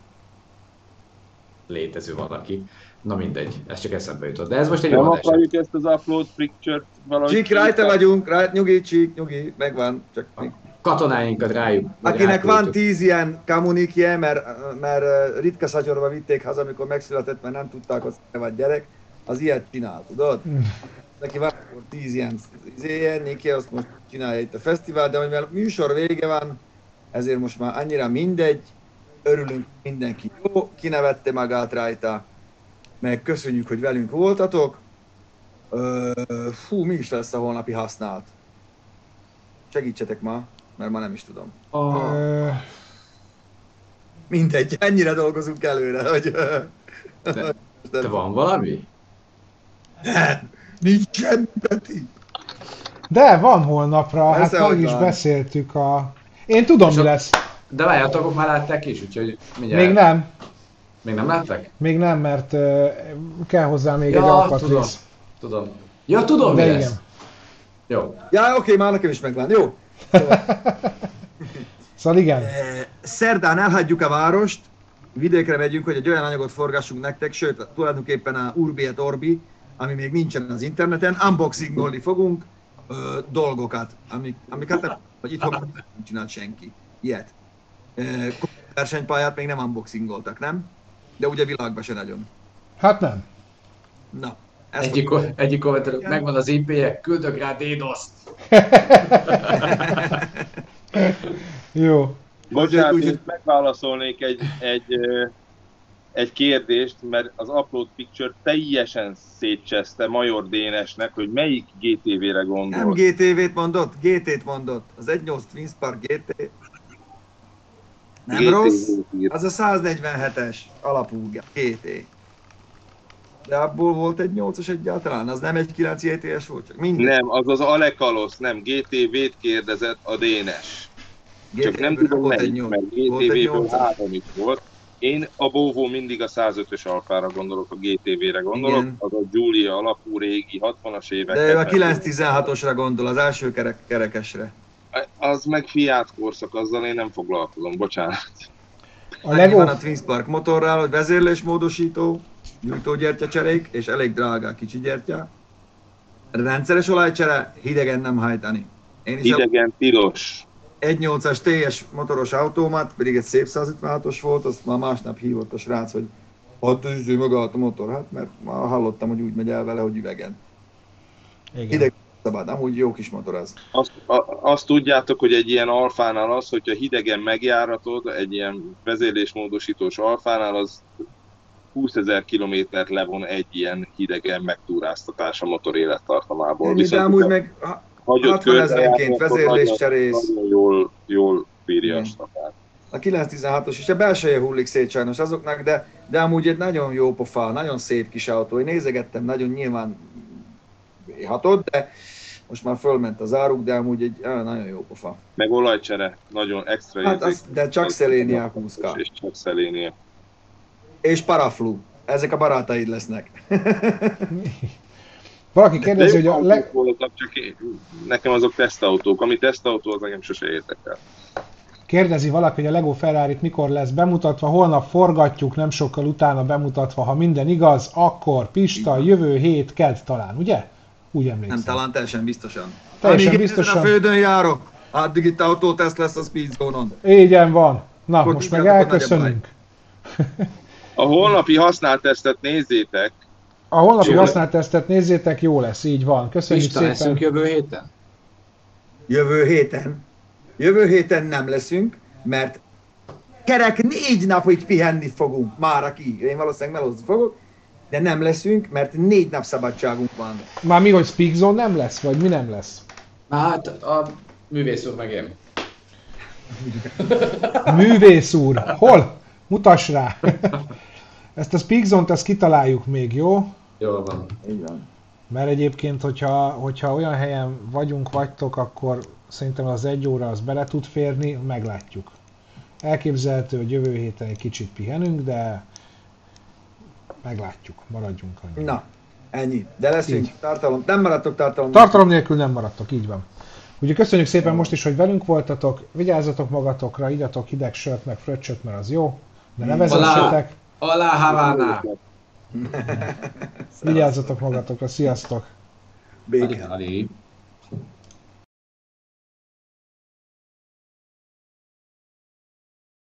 létező valaki. Na mindegy, ez csak eszembe jutott. De ez most egy jó adás. akarjuk ezt az upload picture-t valahogy... Csík, rajta vagyunk, rá, nyugi, csík, nyugi, megvan. Csak még Katonáinkat rájuk. Akinek van tíz ilyen kamunikje, mert, mert ritka szatyorba vitték haza, amikor megszületett, mert nem tudták, hogy vagy gyerek, az ilyet csinál, tudod? Neki van akkor tíz ilyen izéje, Niki azt most csinálja itt a fesztivál, de mivel műsor vége van, ezért most már annyira mindegy, örülünk mindenki jó, kinevette magát rajta, meg köszönjük, hogy velünk voltatok. Fú, mi is lesz a holnapi használt? Segítsetek ma, mert ma nem is tudom. A... Ö, Mindegy, ennyire dolgozunk előre, hogy... De- De van valami? Nincs semmi, Peti. De van holnapra, hát Persze, meg hogy is van. beszéltük a... Én tudom, És mi a- lesz. De várjátok, már látták is, úgyhogy mindjárt. Még nem, Még nem látták? még nem, mert ö, kell hozzá még egy Ja, tudom. alkatrész. Tudom. Ja, tudom, De mi igen. lesz. Jó. Ja, oké, már nekem is megvan. Jó. Szóval igen. Szerdán elhagyjuk a várost, vidékre megyünk, hogy egy olyan anyagot forgassunk nektek, sőt, tulajdonképpen a Urbi et Orbi, ami még nincsen az interneten, unboxingolni fogunk ö, dolgokat, amik, amiket nem, vagy itthon nem csinált senki. Ilyet. Eh, versenypályát még nem unboxingoltak, nem? De ugye világban se nagyon. Hát nem. Na, ezt Egyik, egyik kommentelő, megvan az IP-je, küldök rá DDoS-t. Jó. Bocsánat, Úgy- megválaszolnék egy, egy, egy kérdést, mert az Upload Picture teljesen szétcseszte Major Dénesnek, hogy melyik GTV-re nem gondol. GTV-t mondott, GT-t mondott. Az 1.8 Twin Spark GT. Nem GTV-t rossz? Az a 147-es alapú GT. De abból volt egy 8-as egyáltalán, az nem egy 9 JTS volt, csak mindegy. Nem, az az Alekalosz, nem, GTV-t kérdezett a Dénes. Csak nem tudom volt egy melyik, nyolc- mert volt egy GTV-ből 8-as. három is volt. Én a Volvo mindig a 105-ös alfára gondolok, a GTV-re gondolok, Igen. az a Giulia alapú régi 60-as évek. De ő a 70-es. 916-osra gondol, az első kerek, kerekesre. Az meg fiát korszak, azzal én nem foglalkozom, bocsánat. A Lego... van a Twin Spark motorral, hogy vezérlésmódosító, gyújtógyertyacserék, és elég drága kicsi gyertya. Rendszeres olajcsere, hidegen nem hajtani. Én is hidegen a... tilos. 1.8-as TS motoros automat, pedig egy szép 156-os volt, azt már másnap hívott a srác, hogy ott üző maga a motor, hát mert már hallottam, hogy úgy megy el vele, hogy üvegen. Igen. Hideg szabad, amúgy jó kis motor az. Azt, a, azt tudjátok, hogy egy ilyen alfánál az, hogyha hidegen megjáratod, egy ilyen vezérlésmódosítós alfánál, az 20 ezer kilométert levon egy ilyen hidegen megtúráztatás a motor élettartamából. Ennyi, de amúgy meg hagyott 60 ezerenként vezérléscserész. Nagyon jól, jól bírja a stafát. A 916-os és a belseje hullik szét sajnos azoknak, de, de amúgy egy nagyon jó pofa, nagyon szép kis autó. Én nézegettem, nagyon nyilván hatott, de most már fölment az áruk, de amúgy egy nagyon jó pofa. Meg olajcsere, nagyon extra hát az, de csak Szelénia 20 És csak Szelénia. És paraflu. Ezek a barátaid lesznek. Valaki kérdezi, hogy a leg... voltak, csak én, nekem azok tesztautók. Ami tesztautó, az nekem sose érdekel. Kérdezi valaki, hogy a Lego ferrari mikor lesz bemutatva, holnap forgatjuk, nem sokkal utána bemutatva, ha minden igaz, akkor Pista, jövő hét kedd talán, ugye? Úgy emlékszem. Nem, talán teljesen biztosan. Teljesen Amíg biztosan. a földön járok, addig itt autóteszt lesz a Speedzone-on. Igen van. Na, akkor most meg elköszönünk. A holnapi használtesztet nézzétek. A holnapi használtesztet nézzétek, jó lesz, így van. Köszönjük Pista, szépen. leszünk jövő héten? Jövő héten? Jövő héten nem leszünk, mert kerek négy napig pihenni fogunk, már aki, én valószínűleg melózni fogok, de nem leszünk, mert négy nap szabadságunk van. Már mi, hogy Speak Zone nem lesz, vagy mi nem lesz? Hát a művész úr meg én. művész úr, hol? Mutass rá! Ezt a Speak Zone-t ezt kitaláljuk még, jó? Jó van. Így van. Mert egyébként, hogyha, hogyha olyan helyen vagyunk, vagytok, akkor szerintem az egy óra az bele tud férni, meglátjuk. Elképzelhető, hogy jövő héten egy kicsit pihenünk, de meglátjuk, maradjunk annyi. Na, ennyi. De leszünk, tartalom, nem maradtok tartalom. Tartalom nélkül nem maradtok, így van. Ugye köszönjük szépen most is, hogy velünk voltatok, vigyázzatok magatokra, igyatok hideg sört, meg fröccsöt, mert az jó, de ne vezessetek. Alá Havana! Vigyázzatok magatokra, sziasztok! Béke.